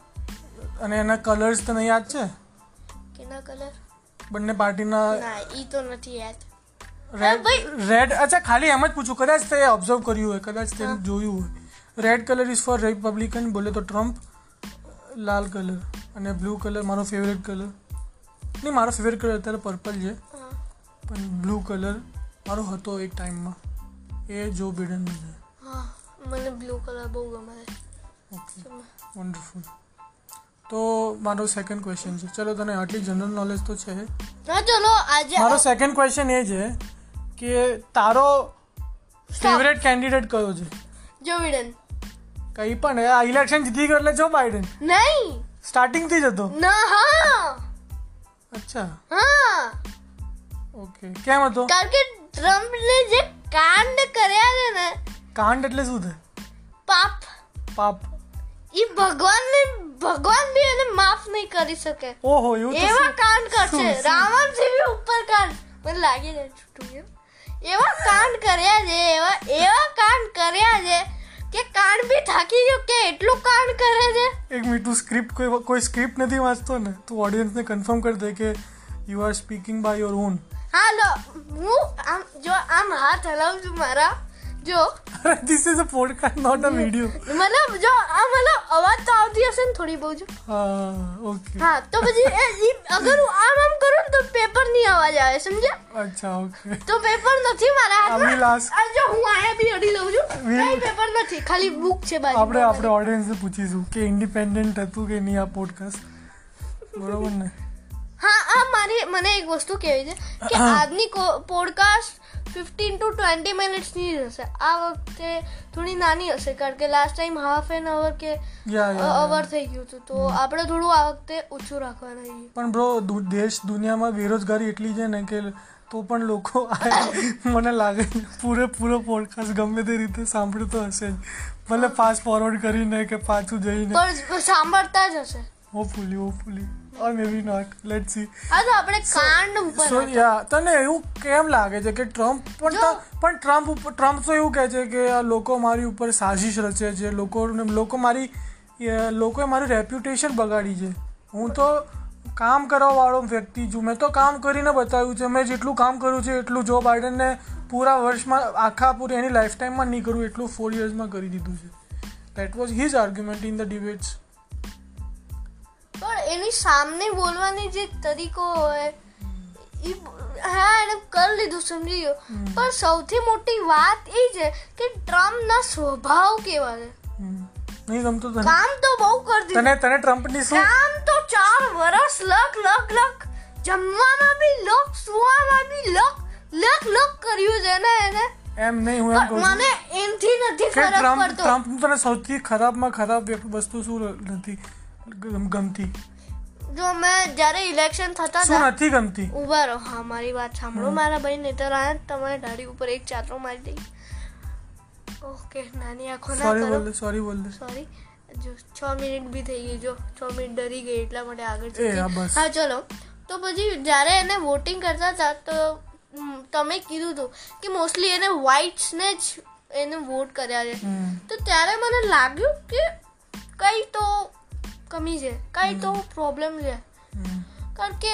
અને એના કલર્સ તને યાદ છે? કેના કલર? બંને પાર્ટીના ના ઈ તો નથી યાદ. રેડ રેડ અચ્છા ખાલી એમ જ પૂછું કદાચ તે ઓબ્ઝર્વ કર્યું હોય કદાચ તે જોયું હોય. Red colour is for Republican બોલે તો ટ્રમ્પ લાલ કલર અને બ્લુ કલર મારો ફેવરેટ કલર નહીં મારો ફેવરેટ કલર અત્યારે પર્પલ છે. પણ બ્લુ કલર મારો હતો એક ટાઈમમાં એ જો બિડન મને બ્લુ કલર બહુ ગમે. ઓકે વન્ડરફુલ તો મારો સેકન્ડ ક્વેશ્ચન છે. ચલો તને આટલી જનરલ નોલેજ તો છે. ચલો આજે મારો સેકન્ડ ક્વેશ્ચન એ છે કે તારો ફેવરેટ કેન્ડિડેટ કયો છે? જો બાઇડન કઈ પણ આ ઇલેક્શન જીતી ગયો એટલે જો બાઇડન નહીં. સ્ટાર્ટિંગથી જ હતો? ના હા. અચ્છા. હા. ઓકે કેમ હતો? કારણ કે ટ્રમ્પને જે કાંડ કર્યા છે ને કાંડ એટલે શું થાય પાપ. પાપ. ઈ ભગવાનને ભગવાન બી એને માફ નહીં કરી શકે. ઓહો એવું એવા? કાંડ કરશે? રાવણ જેવી ઉપર કાંડ. મને લાગી જાય છૂટું એમ એવા કાંડ કર્યા છે એવા એવા કાંડ કર્યા છે કે કાંડ બી થાકી ગયો કે એટલું કાંડ કરે છે. એક મિનિટ તું સ્ક્રિપ્ટ કોઈ કોઈ સ્ક્રિપ્ટ નથી વાંચતો ને તું ઓડિયન્સને કન્ફર્મ કરી દે કે you are speaking by your own હા લો હું આમ જો આમ હાથ હલાવું છું મારા જો this is a podcast not a video મતલબ જો આ મતલબ અવાજ તો આવતી હશે ને થોડી બહુ જો હા ઓકે હા તો પછી એ ઈ અગર હું આમ આમ કરું ને તો પેપરની અવાજ આવે સમજ્યા અચ્છા ઓકે તો પેપર નથી મારા I will હાથમાં ask- આ જો હું આયા બી અડી લઉં છું Will- કઈ પેપર નથી ખાલી બુક છે બાજુ આપણે આપણે ઓડિયન્સને પૂછીશું કે ઇન્ડિપેન્ડન્ટ હતું કે નહીં આ પોડકાસ્ટ બરોબર ને હા આ મારી મને એક વસ્તુ કહેવી છે કે આજની પોડકાસ્ટ ફિફ્ટીન ટુ ટ્વેન્ટી મિનિટ્સની જ હશે આ વખતે થોડી નાની હશે કારણ કે last time half an hour કે અવર થઈ ગયું હતું તો આપણે થોડું આ વખતે ઓછું રાખવાના છીએ પણ બ્રો દેશ દુનિયામાં બેરોજગારી એટલી છે ને કે તો પણ લોકો મને લાગે છે પૂરેપૂરો પોડકાસ્ટ ગમે તે રીતે સાંભળતો હશે જ ભલે ફાસ્ટ ફોરવર્ડ કરીને કે પાછું જઈને પણ સાંભળતા જ હશે hopefully hopefully or maybe not let's see હા તો આપણે કાંડ ઉપર સો યા તને એવું કેમ લાગે છે કે ટ્રમ્પ પણ પણ ટ્રમ્પ ઉપર ટ્રમ્પ તો એવું કહે છે કે આ લોકો મારી ઉપર સાજિશ રચે છે લોકો લોકો મારી લોકોએ મારું રેપ્યુટેશન બગાડી છે. હું તો કામ કરવા વાળો વ્યક્તિ છું. મેં તો કામ કરીને બતાવ્યું છે. મેં જેટલું કામ કર્યું છે એટલું જો બાઇડનને પૂરા વર્ષમાં આખા પૂરી એની લાઈફ ટાઈમમાં નહીં કરવું એટલું ફોર યર્સમાં કરી દીધું છે. That was his argument in the debates પણ એની સામને બોલવાની જે તરીકો હોય એ હા એને કરી લીધું સમજી ગયો. પણ સૌથી મોટી વાત એ છે કે ટ્રમ્પના સ્વભાવ કેવા છે. નહીં ગમતું તને? કામ તો બહુ કરી દીધું. તને તને ટ્રમ્પની શું? કામ તો ચાર વર્ષ લક લક લક જમવામાં બી લક સુવામાં બી લક લક લક કર્યું છે ને એને. એમ નહીં હું એમ કહું મને એનથી નથી ફરક પડતો. ટ્રમ્પ તને સૌથી ખરાબમાં ખરાબ વસ્તુ શું નથી? ગમતી. જો મેં જ્યારે ઇલેક્શન થતા શું નથી ગમતી? ઊભા રહો હા મારી વાત સાંભળો. મારા ભાઈ નેતર આયા તમારી દાઢી ઉપર એક ચાતરો મારી દઈ. ઓકે નાની આંખો ના સોરી કરો. બોલ સોરી બોલ સોરી જો છ મિનિટ બી થઈ ગઈ જો છ મિનિટ ડરી ગઈ એટલા માટે આગળ હા ચલો. તો પછી જ્યારે એને વોટિંગ કરતા હતા તો તમે કીધું હતું કે મોસ્ટલી એને વ્હાઇટ્સને જ એને વોટ કર્યા છે. તો ત્યારે મને લાગ્યું કે કઈ તો કમી છે. કાંઈ તો પ્રોબ્લેમ છે. કારણ કે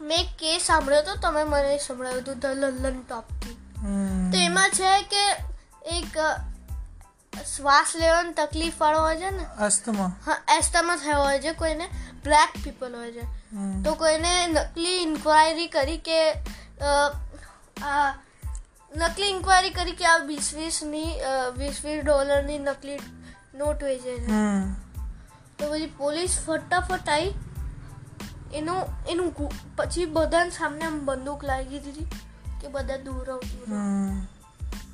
મેં કેસ સાંભળ્યો હતો તમે મને સંભળાવ્યું હતું ધ લલ્લન ટોપથી તો એમાં છે કે એક શ્વાસ લેવાની તકલીફ વાળો હોય છે ને અસ્થમા. હા એસ્ટામાં થયો હોય છે કોઈને બ્લેક પીપલ હોય છે. તો કોઈને નકલી ઇન્ક્વાયરી કરી કે આ નકલી ઇન્ક્વાયરી કરી કે આ વીસ વીસની વીસ વીસ ડોલરની નકલી નોટ વેચે છે. તો પછી પોલીસ ફટાફટ આવી એનું એનું પછી બધાને સામે આમ બંદૂક લાગી દીધી કે બધા દૂર. હમ.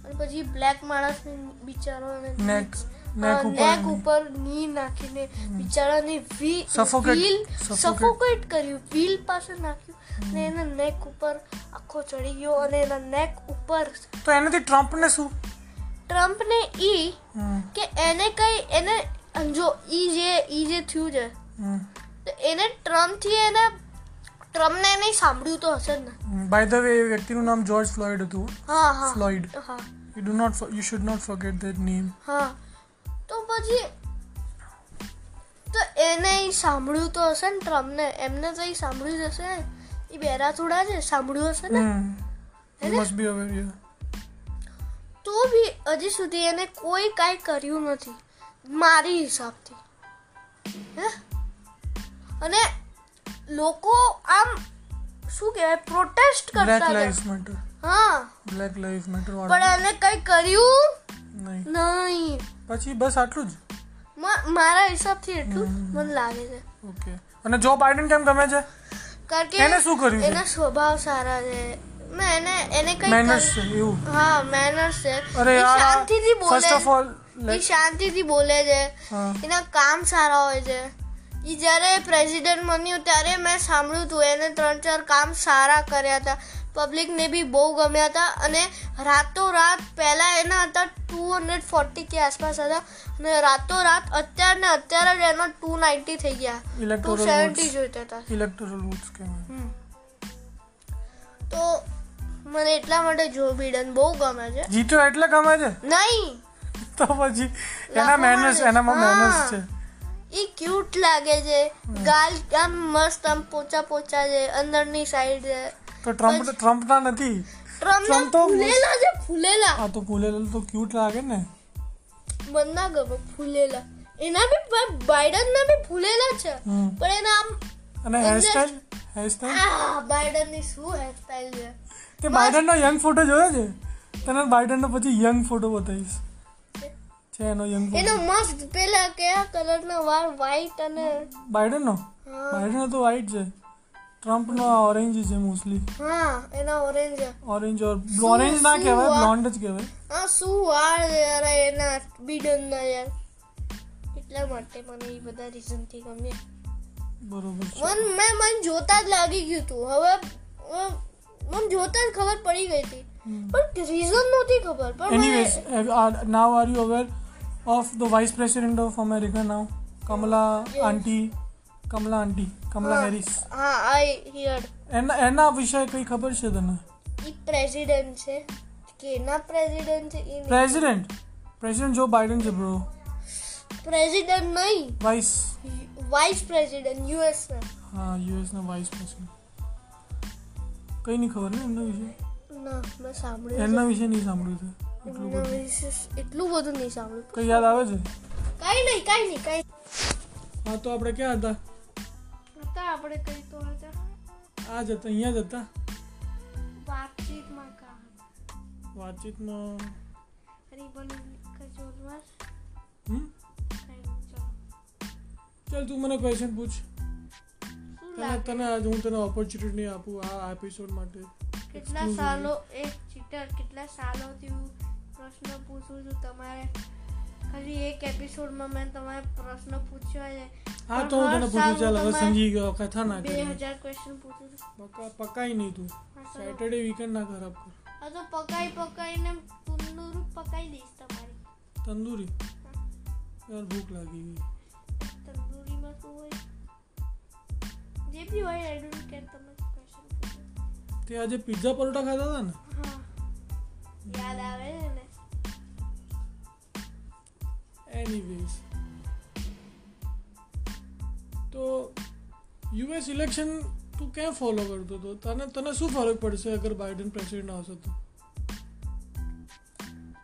અને પછી બ્લેક માણસને બિચારો નેક ઉપરની. નાખીને બિચારાને વી- Suffocate- સફોકેટ કર્યું. વ્હીલ પાસે નાખ્યું. ને એના નેક ઉપર આખો ચડી ગયો અને એના નેક ઉપર તો એનાથી ટ્રમ્પને શું? ટ્રમ્પને ઈ હમ. કે એને કઈ એને જો ઈ જે ઈ જે થયું છે એને ટ્રમ્પથી એને ટ્રમ્પને એને સાંભળ્યું તો હશે ને. બાય ધ વે એ વ્યક્તિનું નામ જોર્જ ફ્લોઇડ હતું. હા હા. ફ્લોઇડ હા. You do not you should not forget that name હા. તો પછી તો એને સાંભળ્યું તો હશે ને ટ્રમ્પને એમને તો ઈ સાંભળ્યું જ હશે ને. એ બેરા થોડા છે સાંભળ્યું હશે ને? મસ્ટ બી અવેર તો બી હજી સુધી એને કોઈ કાંઈ કર્યું નથી. મારી હિસાબથી. હે? અને લોકો આમ શું કહેવાય પ્રોટેસ્ટ કરતા બ્લેક મેટર હા. બ્લેક લાઈફ મેટર પણ એને કઈ કર્યું નહીં. નહીં. પછી બસ આટલું જ. મારા હિસાબથી એટલું મને લાગે છે. ઓકે. અને જો બાઇડન કેમ ગમે છે? કારણ કે એને શું કર્યું એના સ્વભાવ સારા છે. મેં એને એને કઈ મેનર્સ છે એવું. હા મેનર્સ છે. અરે યાર શાંતિથી બોલે. ફર્સ્ટ ઓફ ઓલ એ શાંતિથી બોલે છે. એના કામ સારા હોય છે. એ જ્યારે પ્રેસિડેન્ટ બન્યું ત્યારે મેં સાંભળ્યું હતું એને ત્રણ ચાર કામ સારા કર્યા હતા. પબ્લિકને બી બહુ ગમ્યા હતા અને રાતોરાત પહેલા એના હતા ટુ હંડ્રેડ ફોર્ટી કે આસપાસ હતા અને રાતોરાત અત્યારે ને અત્યારે જ એનો ટુ નાઇન્ટી થઈ ગયા. ટુ સેવન્ટી જોઈતા હતા ઇલેક્ટોરલ વોટ્સ તો મને એટલા માટે જો બિડન બહુ ગમે છે. જીત્યો એટલે ગમે છે? નહીં. તો પછી એના મેનર્સ. એનામાં મેનર્સ છે. એ ક્યુટ લાગે છે. ગાલ આમ મસ્ત આમ પોચા પોચા છે અંદરની સાઈડ છે. તો ટ્રમ્પ ટ્રમ્પના નથી? ટ્રમ્પ તો ફૂલેલા છે ફૂલેલા. હા તો ફૂલેલા તો ક્યુટ લાગે ને. બંદા ગમે ફૂલેલા. એના બી બાઇડન ના બી ફૂલેલા છે. પણ એના આમ અને હેરસ્ટાઈલ હેરસ્ટાઈલ બાઇડનની શું હેરસ્ટાઈલ છે? તે બાઇડનનો યંગ ફોટો જોયો છે? તને બાઇડનનો પછી યંગ ફોટો બતાવીશ. છે એનો યંગ એનો મસ્ત પેલા કયા કલર ના વાળ વ્હાઈટ અને બાઇડનનો હા. બાઇડનનો તો વ્હાઈટ છે. ટ્રમ્પનો ઓરેન્જ છે મોસ્ટલી હા એના ઓરેન્જ ઓરેન્જ ઓર ઓરેન્જ ના કહેવાય બ્લોન્ડ જ કહેવાય. હા શું વાળ યાર એના બીડન ના યાર? એટલા માટે મને એ બધા રીઝનથી ગમે. બરોબર મન મેં મન જોતા જ લાગી ગયું તું. હવે મન જોતા જ ખબર પડી ગઈ હતી. પણ રીઝન નહોતી ખબર. પણ anyways Anyways, are you aware of the vice president of America now? Kamala Yes. auntie, Kamala auntie, Kamala Harris હા આઈ હિયર એના એના વિશે કઈ ખબર છે તને? ઈ પ્રેસિડેન્ટ છે. કેના પ્રેસિડેન્ટ છે ઈ પ્રેસિડેન્ટ પ્રેસિડેન્ટ જો બાઇડન છે બ્રો પ્રેસિડેન્ટ નહીં. વાઇસ વાઇસ પ્રેસિડેન્ટ યુએસ ના. હા યુએસ ના વાઇસ પ્રેસિડેન્ટ કઈ નહીં ખબર ને એમના વિશે? ના મેં સાંભળ્યું એમના વિશે નહીં સાંભળ્યું છે. એટલું બધું. એટલું બધું નહીં સાંભળ્યું કઈ યાદ આવે છે? કઈ નહીં કઈ નહીં કઈ હા તો આપણે ક્યાં હતા? હતા આપણે કઈ તો હતા. આ જ હતા અહીંયા જ હતા? વાતચીતમાં કા વાતચીતમાં રીબન કચોરમાં હમ? ચલો. ચાલ તું મને ક્વેશ્ચન પૂછ. તને તને આજ હું તને ઓપોર્ચ્યુનિટી આપું આ એપિસોડ માટે. કેટલા સાલો એક ચીટર કેટલા સાલોથી હું પ્રશ્ન પૂછું છું તમારે. ખાલી એક એપિસોડમાં મેં તમારે પ્રશ્ન પૂછ્યો છે. હા તો હું તને પૂછું ચાલ હવે સમજી ગયો કથા ના કરી 2000 ક્વેશ્ચન પૂછું છું. પકા પકાઈ નહીં તું. હા, સેટરડે વીકેન્ડ ના ખરાબ કર. આ તો પકાઈ પકાઈને તંદુરું પકાઈ દઈશ તમારી. તંદૂરી? યાર ભૂખ લાગી ગઈ. તંદુરીમાં શું હોય? જે બી હોય આઈ ડોન્ટ કેર તમે ક્વેશ્ચન તે આજે પિઝા પરોઠા ખાધા હતા ને? હા. યાદ આવે ને? એનીવેઝ તો યુએસ ઇલેક્શન તું કેમ ફોલો કરતો હતો? તને તને શું ફરક પડશે અગર બાઇડન પ્રેસિડેન્ટ આવશે તો?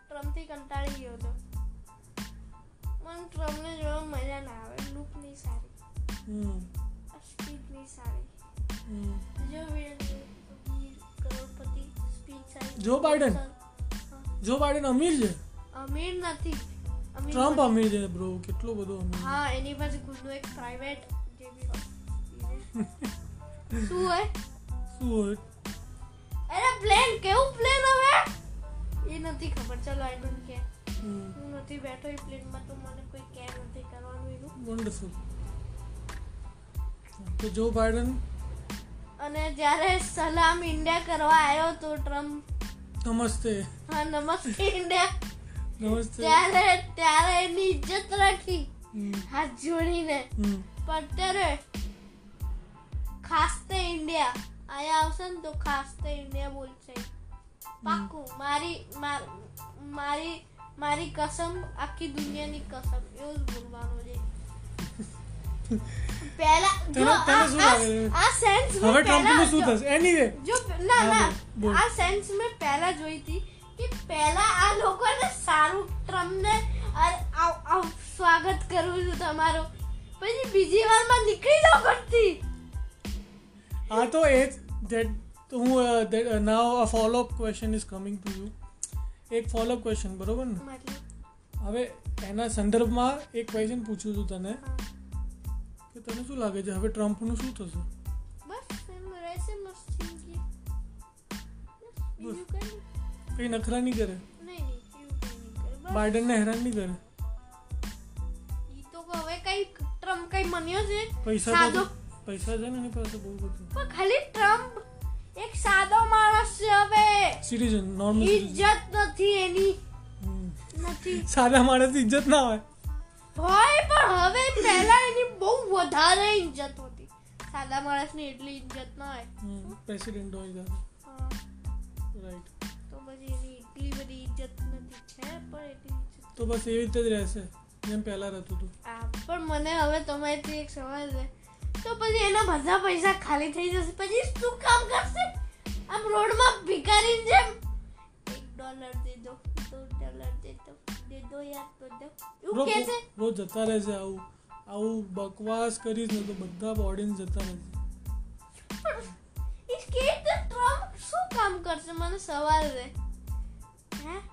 ટ્રમ્પથી કંટાળી ગયો હતો. મને ટ્રમ્પને જોવા મજા ના આવે. લુક નહીં સારી. હમ. સ્પીચ નહીં સારી. હમ. જો કરોડપતિ સ્પીચ સારી. જો બાઇડન? જો બાઇડન અમીર છે? અમીર નથી. ટ્રમ્પ અમીર છે બ્રો કેટલો બધો અમીર. હા એની પાસે ખુદનું એક પ્રાઇવેટ જે બી શું હોય? શું હોય? અરે પ્લેન કેવું પ્લેન હવે? એ નથી ખબર. ચલો આઈ ડોન્ટ કેર હું નથી બેઠો એ પ્લેનમાં તો મને કોઈ કેર નથી કરવાનું એનું. વન્ડરફુલ તો જો બાઇડન અને જ્યારે સલામ ઇન્ડિયા કરવા આવ્યો તો ટ્રમ્પ નમસ્તે. હા નમસ્તે ઇન્ડિયા. નમસ્તે. ત્યારે ત્યારે એની ઇજ્જત રાખી હાથ જોડીને. અત્યારે ખાસ્તે ઇન્ડિયા. અહીંયા આવશે ને તો ખાસ્તે ઇન્ડિયા બોલશે. પાકું મારી મારી મારી કસમ આખી દુનિયાની કસમ. એવું જ બોલવાનું છે. પહેલા જો આ- સેન્સ હવે ટ્રમ્પનું પહેલા- શું થશે? એનીવે જો ના ના. આ સેન્સ મેં પહેલા જોઈ હતી. કે પહેલા આ લોકોને સારું ટ્રમ્પને સ્વાગત કરું છું તમારું. પછી બીજી વારમાં નીકળી જાવ ઘરથી. હા તો એ ધેટ હું now a follow up question is coming to you એક ફોલો અપ ક્વેશ્ચન બરોબર ને? હવે એના સંદર્ભમાં એક ક્વેશ્ચન પૂછું છું તને. કે તને શું લાગે છે? હવે ટ્રમ્પનું શું થશે? બસ એમ રહેશે મસ્ત જિંદગી. બીજું કંઈ. કંઈ નખરા નહીં કરે? બસ. બાઇડનને હેરાન નહીં કરે? તો હવે કઈ ટ્રમ્પ કઈ મન્યો છે? પૈસા સાદો. તો પૈસા છે ને એની પાસે બહુ બધું. પણ ખાલી ટ્રમ્પ એક સાદો માણસ છે હવે. સિટીઝન નોર્મલ ઇજ્જત નથી એની. નથી. સાદા માણસ ઇજ્જત ના હોય. હોય પણ હવે પહેલા એની બહુ વધારે ઇજ્જત હતી. સાદા માણસની એટલી ઇજ્જત ના હોય. પ્રેસિડેન્ટ હોય તો બસ એવી રીતે જ રહેશે. જેમ પહેલા રહેતું હતું. પણ મને હવે તમારીથી એક સવાલ છે. તો પછી એના બધા પૈસા ખાલી થઈ જશે. પછી શું કામ કરશે? આમ રોડમાં ભિખારી જેમ એક ડોલર દે દો દો ડોલર દે દો દે દો યાર તો દો. એવું કે છે રોજ જતા રહેશે આવું. આવું બકવાસ કરીશ ને તો બધા ઓડિયન્સ જતા રહેશે ઈ કે તો ટ્રમ્પ શું કામ કરશે? મને સવાલ છે. હે?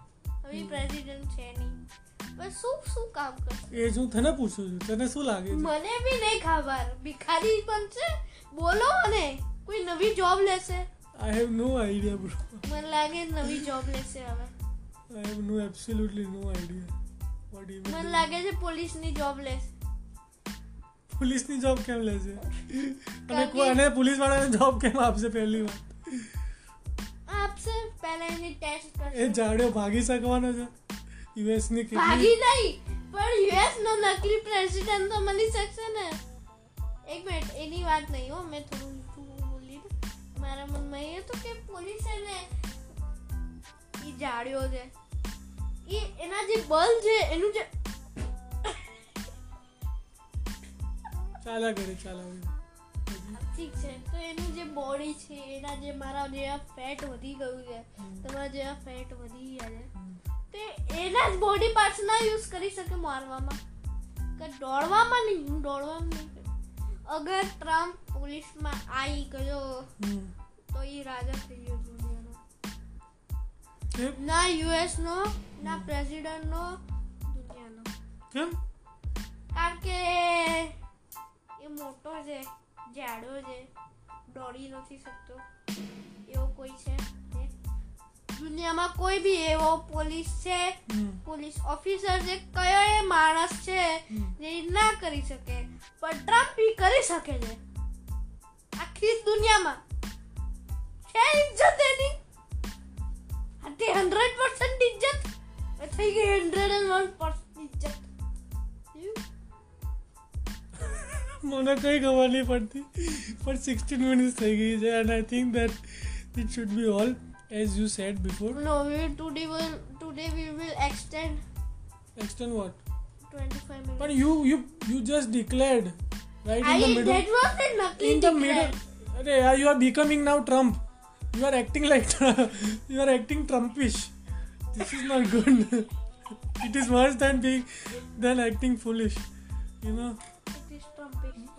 હવે પ્રેસિડેન્ટ છે નહીં. બસ શું શું કામ કરશે? એ જ હું તને પૂછું છું તને શું લાગે મને બી નહીં ખબર. ભિખારી છે. બોલો અને કોઈ નવી જોબ લેશે? I have no idea bro મને લાગે નવી જોબ લેશે હવે. I have no absolutely no idea what મને લાગે છે પોલીસની જોબ લેશે. પોલીસની જોબ કેમ લેશે? અને અને પોલીસ વાળાને જોબ કેમ આપશે પહેલી વાત? આપશે પહેલા એની ટેસ્ટ એ જાડ્યો ભાગી શકવાનો છે. યુએસની ભાગી નહીં પણ યુએસ નો નકલી પ્રેસિડેન્ટ તો મળી શકશે ને. એક મિનિટ એની વાત નહીં હો મેં થોડું બોલી મારા મનમાં એ હતું કે પોલીસ છે ને એ જાડ્યો છે. એ એના જે બલ છે એનું જે ચાલા કરે ચાલા કરે. ઠીક છે. તો એનું જે બોડી છે એના જે મારા જેવા ફેટ વધી ગયું છે તમારા જેવા ફેટ વધી ગયા છે તે એના જ બોડી પાર્ટ્સ ના યુઝ કરી શકે મારવામાં? કે દોડવામાં નહીં? હું દોડવામાં નહીં અગર ટ્રમ્પ પોલીસમાં આવી ગયો તો એ રાજા થઈ ગયો દુનિયાનો. ના યુએસ નો ના પ્રેસિડેન્ટ નો દુનિયાનો. કેમ? કારણ કે એ મોટો છે. જાડો છે દોડી નથી શકતો. એવો કોઈ છે? દુનિયામાં કોઈ બી એવો પોલીસ છે પોલીસ ઓફિસર છે કયો એ માણસ છે જે ના કરી શકે પણ ટ્રમ્પ બી કરી શકે છે. આખી દુનિયામાં. છે ઇજ્જત એની. મને કંઈ ખબર નહીં પડતી પણ સિક્સટીન મિનિટ્સ થઈ ગઈ છે and I think that it should be all as you said before no we today will today we will extend extend what 25 minutes but you you you just declared right I, in the middle that was a knuckly in the declared. middle are you are becoming now trump you are acting like you are acting trumpish this is not good it is worse than being than acting foolish you know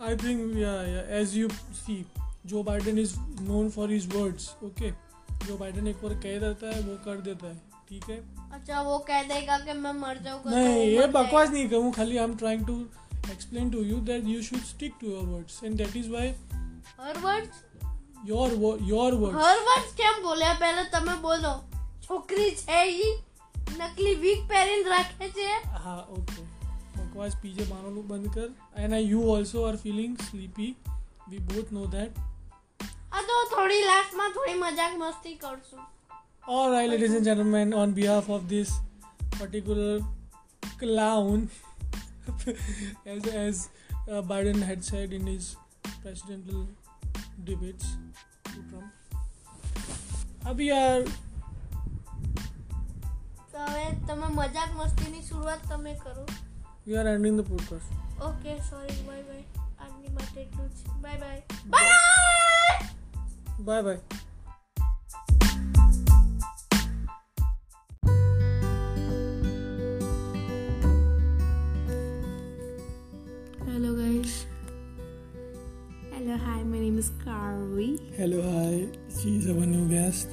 i think yeah yeah as you see joe biden is known for his words okay joe biden एक बार कह देता है वो कर देता है ठीक है अच्छा वो कह देगा कि मैं मर जाऊंगा तो नहीं वो ये मर बकवास जाएगा। नहीं कहूँ खाली I am trying to explain to you that you should stick to your words and that is why her word your wo- your words her word કેમ બોલ્યા પહેલા તમે બોલો છોકરી છે ઈ નકલી વીક પહેરીને રાખે છે હા ઓકે બકવાસ પીજે માનવાનું બંધ કર and you also are feeling sleepy we both know that આ તો થોડી લાસ્ટમાં થોડી મજાક મસ્તી કરશું. All right ladies and gentleman on behalf of this particular clown as as uh, Biden had said in his presidential અભી યાર હવે તમે મજાક મસ્તીની શરૂઆત તમે કરો. We are ending the podcast. Okay, sorry. Bye bye. Animated dudes. Bye bye. Bye bye. Bye bye. Hello guys. Hello, hi. My name is Carvi. Hello, hi. She's our new guest.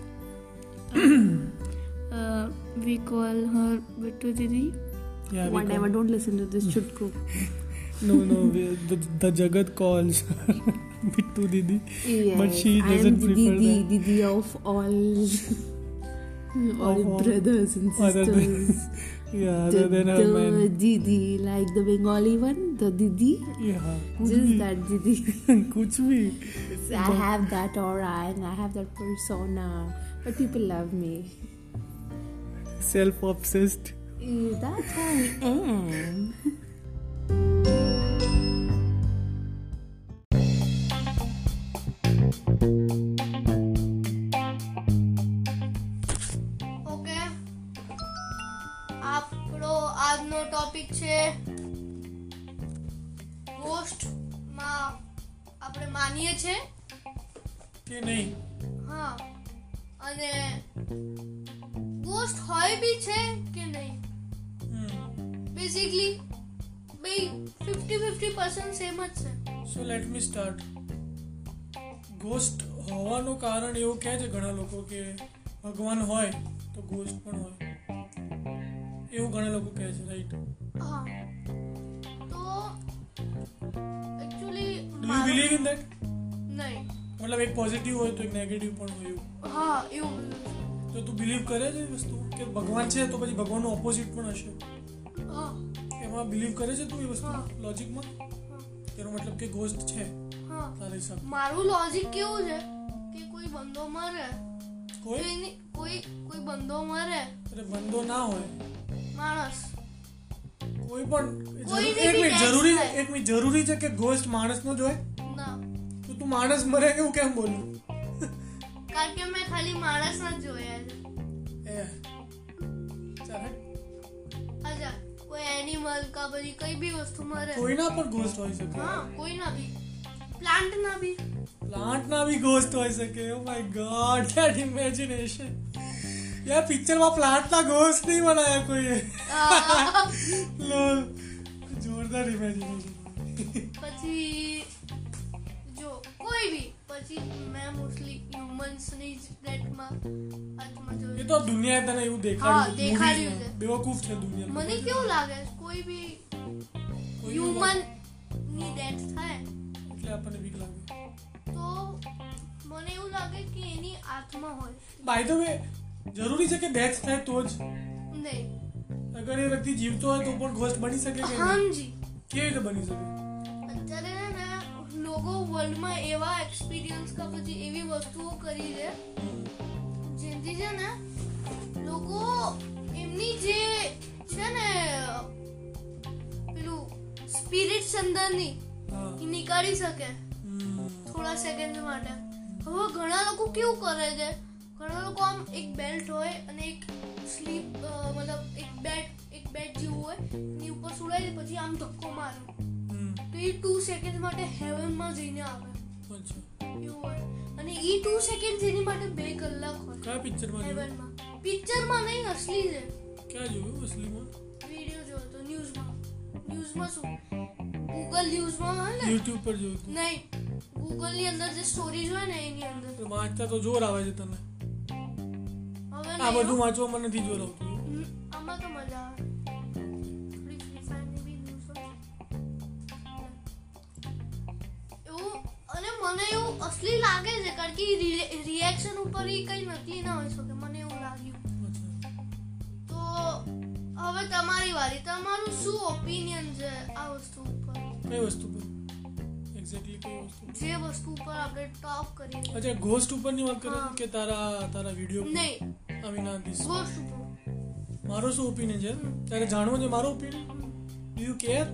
uh, uh we call her Bittu Didi. Yeah, Whatever, don't listen to this hmm. chutku. no, no, the, the Jagat calls Bittu Didi. Yes, but she doesn't I am Didi, Didi, Didi of all, all of brothers and sisters. Yeah, the, the, Didi, like the Bengali one, the Didi. Yeah, just bhi. that Didi. kuch. I have that aura and I have that persona, but people love me. Self obsessed. Eh, That's how I am. Okay આપણો આજનો topic છે ગોસ્ટમાં આપણે માનીએ છે કે નહીં જ છે? So let me start ghost હોવાનું કારણ એવું કહે છે ઘણા લોકો કે ભગવાન હોય તો ગોસ્ટ પણ હોય. એવું ઘણા લોકો કહે છે રાઈટ હા. તો actually do you believe in that નહીં. મતલબ એક પોઝિટિવ હોય તો એક નેગેટિવ પણ હોય એવું. હા એવું તો તું બિલીવ કરે છે વસ્તુ? કે ભગવાન છે તો પછી ભગવાનનું ઓપોઝિટ પણ હશે? હા. એમાં બિલીવ કરે છે તું એ વસ્તુ. લોજિકમાં તેનો મતલબ કે ગોસ્ટ છે. હા. તારા હિસાબ મારું લોજિક કેવું છે કે કોઈ બંદો મરે? કોઈ? કોઈ કોઈ બંદો મરે? અરે બંદો ના હોય. માણસ. કોઈ પણ એક મિનિટ જરૂરી. એક મિનિટ જરૂરી છે કે ગોસ્ટ માણસનો જ હોય? ના. તો તું માણસ મરે એવું કેમ બોલું? કારણ કે મેં ખાલી માણસ જ જોયા છે. એ. ચાલે. કોઈ એનિમલ કા પછી કઈ બી વસ્તુ મરે. કોઈના પણ ગોસ્ટ હોઈ શકે? હા કોઈ ના બી. પ્લાન્ટ ના બી. પ્લાન્ટ ના બી ગોસ્ટ હોઈ શકે. Oh my god that imagination યાર પિક્ચરમાં પ્લાન્ટ ના ગોસ્ટ નહીં બનાયા કોઈએ? લોલ જોરદાર ઇમેજિનેશન પછી જો કોઈ બી. પછી મેં મોસ્ટલી હ્યુમન્સની જ ડેટમાં હાથમાં એ તો દુનિયાએ તને એવું હા, દેખાડ્યું દેખાડ્યું છે. બેવકૂફ છે દુનિયા મને કેવું લાગે કોઈ બી હ્યુમનની ડેથ થાય એટલે આપણને બીક લાગે. તો મને એવું લાગે કે એની આત્મા હોય. બાય ધ વે જરૂરી છે કે ડેથ થાય તો જ. નહીં. અગર એ વ્યક્તિ જીવતો હોય તો પણ ઘોસ્ટ બની શકે કે હાંજી કેવી રીતે બની શકે? અત્યારે ને લોકો વર્લ્ડમાં એવા એક્સપિરિયન્સ કા પછી એવી વસ્તુઓ કરી છે જેથી છે ને લોકો એમની જે છે ને પેલું સ્પિરિટ્સ અંદરની એ નીકાળી શકે થોડા સેકન્ડ માટે હવે ઘણા લોકો કેવું કરે છે ઘણા લોકો આમ એક બેલ્ટ હોય અને એક સ્લીપ મતલબ એક બેટ એક બેટ જેવું હોય એની ઉપર સુડાઈ દે પછી આમ ધક્કો મારે. તો એ ટુ સેકન્ડ માટે હેવનમાં જઈને આવે. એવું હોય. અને એ ટુ સેકન્ડ જેની માટે બે કલાક હોય. કયા પિક્ચરમાં હેવનમાં પિક્ચરમાં નહીં અસલી છે. ક્યાં જોયું? અસલીમાં? વીડિયો જોતો ન્યૂઝમાં ન્યૂઝમાં શું? ગૂગલ ન્યૂઝમાં હોય ને? યુટ્યુબ પર જોયું નહીં. નહીં ગૂગલની અંદર જે સ્ટોરીઝ હોય ને એની અંદર. તો વાંચતા તો જોર આવે છે તને. હવે આ બધું વાંચવા વાંચવામાં નથી જોર આવતું. આમાં તો મજા આવે. અને મને એવું અસલી લાગે છે કારણ કે રિએક્શન ઉપર એ કઈ નક્કી ના હોય શકે મને એવું લાગ્યું. તો હવે તમારી વારી તમારું શું ઓપિનિયન છે આ વસ્તુ ઉપર? કઈ વસ્તુ પર? એક્ઝેક્ટલી કઈ વસ્તુ જે વસ્તુ ઉપર આપણે ટોપ કરીએ. અચ્છા ઘોસ્ટ ઉપરની વાત કરો કે તારા તારા વીડિયો નહીં. આઈ દિસ ગોસ્ટ ઉપર. મારો શું ઓપિનિયન છે? ત્યારે જાણવું છે મારો opinion do you care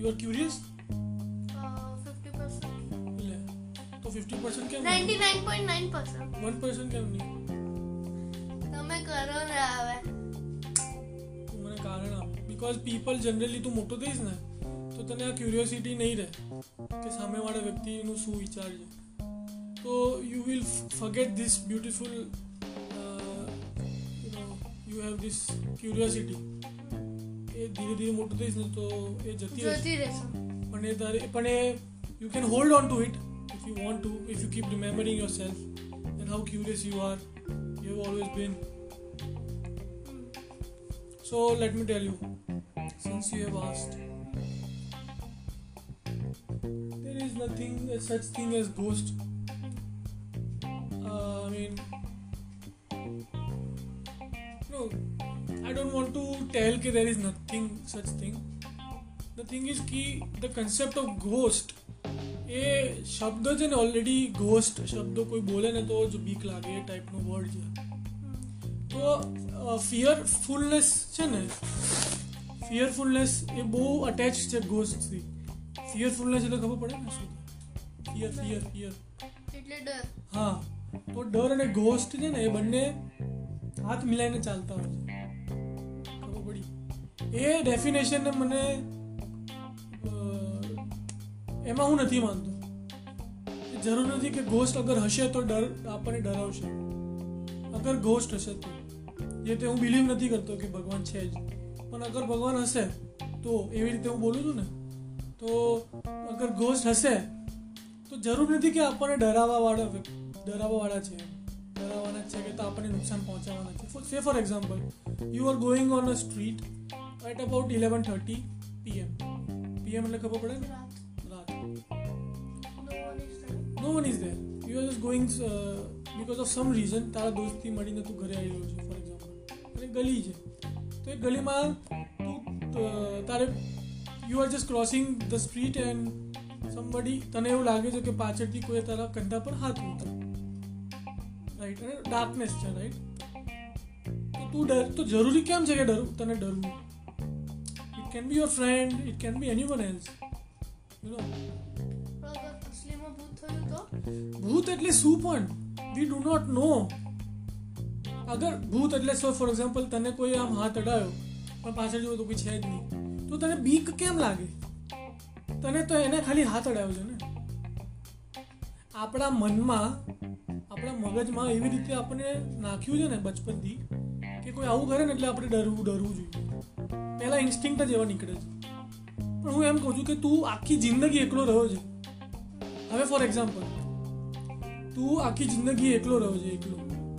you are curious fifty percent કેમ ninety nine point nine percent one percent કેમ નહીં? તમે કરો ને આવે મને કારણ આપ. બીકોઝ પીપલ જનરલી તું મોટો થઈશ ને તો તને આ ક્યુરિયોસિટી નહીં રહે કે સામેવાળા વ્યક્તિનું શું વિચાર છે. તો you will forget this beautiful you have this curiosity એ ધીરે ધીરે મોટું થઈશ ને તો એ જતી રહેશે. જતી રહેશે. પણ એ તારે પણ એ you can hold on to it you want to, if you keep remembering yourself and how curious you are, you've always been. So let me tell you, since you have asked, there is nothing as such thing as ghost. Uh, I mean, no, I don't want to tell that there is nothing such thing. The thing is, key the concept of ghost એ શબ્દ છે ને already ghost શબ્દો કોઈ બોલે ને તો જ બીક લાગે એ ટાઈપનો વર્ડ છે. તો ફિયરફુલનેસ છે ને ફિયરફુલનેસ એ બહુ અટેચ છે ગોસ્ટથી ફિયરફુલનેસ એટલે ખબર પડે ને શું? ફિયર ફિયર ફિયર એટલે ડર. હા. તો ડર અને ઘોસ્ટ છે ને એ બંને હાથ મિલાઈને ચાલતા હોય છે. ખબર પડી? એ ડેફિનેશનને મને એમાં હું નથી માનતો. જરૂર નથી કે ઘોસ્ટ અગર હશે તો ડર આપણને ડરાવશે. અગર ઘોસ્ટ હશે તો. જે તે હું બિલીવ નથી કરતો કે ભગવાન છે જ. પણ અગર ભગવાન હશે તો એવી રીતે હું બોલું છું ને, તો અગર ઘોસ્ટ હશે તો જરૂર નથી કે આપણને ડરાવવા વાળા ડરાવવા વાળા છે. ડરાવવાના છે કે તો આપણને નુકસાન પહોંચાડવાના છે. Say for example you are going on a street at about eleven thirty PM PM એટલે ખબર પડે ને? No one is there you are just going because of some reason તારા દોસ્તથી મળીને તું ઘરે આવી રહ્યો છે ફોર એક્ઝામ્પલ અને ગલી છે. તો એ ગલીમાં તું તારે you are just crossing the street and somebody તને એવું લાગે છે કે પાછળથી કોઈ તારા કંધા પર હાથ મૂકે રાઈટ અને ડાર્કનેસ છે રાઈટ તો તું ડર, તો જરૂરી કેમ છે કે ડર, તને ડરવું? It can be your friend it can be anyone else you પણ ભૂત એટલે શું પણ? વી ડુ નોટ નો અગર ભૂત એટલે સો ફોર એક્ઝામ્પલ તને કોઈ આમ હાથ અડાયો, પણ પાછળ જોયું તો કોઈ છે જ નહીં. તો તને બીક કેમ લાગે? તને તો એને ખાલી હાથ અડાયો છે ને. આપણા મનમાં, આપણા મગજમાં એવી રીતે આપણે નાખ્યું છે ને બચપનથી, કે કોઈ આવું કરે ને એટલે આપણે ડરવું ડરવું જોઈએ. પહેલાં ઇન્સ્ટિંક્ટ જ એવા નીકળે છે. પણ હું એમ કહું છું કે તું આખી જિંદગી એકલો રહ્યો છે. હવે ફોર એક્ઝામ્પલ તું આખી જિંદગી એકલો રહ્યો છે એકલો.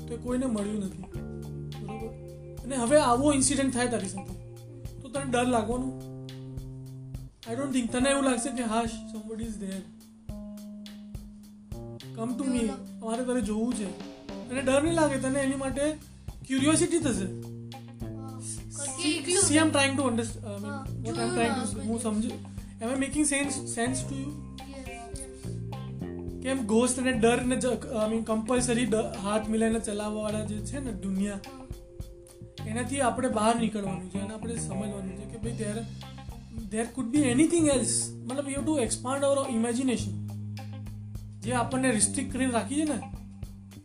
તો કોઈને મળ્યું નથી. બરાબર? અને હવે આવો ઇન્સિડન્ટ થાય તારી સાથે. તો તને ડર લાગવાનો? આઈ ડોન્ટ થિંક તને એવું લાગશે કે હાશ somebody is there come to me અમારે તારે જોવું છે. તને ડર નહીં લાગે? તને એની માટે ક્યુરિયોસિટી થશે. See am trying to understand what I જોયું ટ્રાઇંગ ટુ હું સમજુ am I making sense sense to you. કેમ ગોસ્ટ અને ડર ને આઈ મીન કમ્પલસરી હાથ મિલાઈને ચલાવવાવાળા જે છે ને દુનિયા, એનાથી આપણે બહાર નીકળવાનું છે અને આપણે સમજવાનું છે કે ભાઈ there there could be anything else મતલબ you to expand our imagination જે આપણને રિસ્ટ્રિક્ટ કરીને રાખી છે ને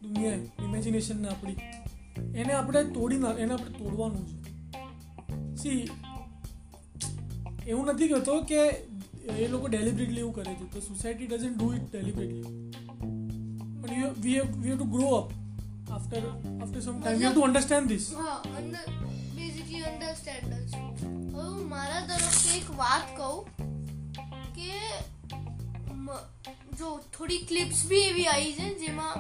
દુનિયાએ ઇમેજિનેશનને આપણી, એને આપણે તોડી ના, એને આપણે તોડવાનું છે. સી એવું નથી કહેતો કે એ લોકો ડેલિબરેટલી એવું કરે છે તો society doesn't do it deliberately but you we have we have to grow up after after some time you have to understand this હા અંદર બેઝિકલી અન્ડરસ્ટેન્ડ હવે મારા તરફથી એક વાત કહું કે જો થોડી ક્લિપ્સ બી એવી આવી છે જેમાં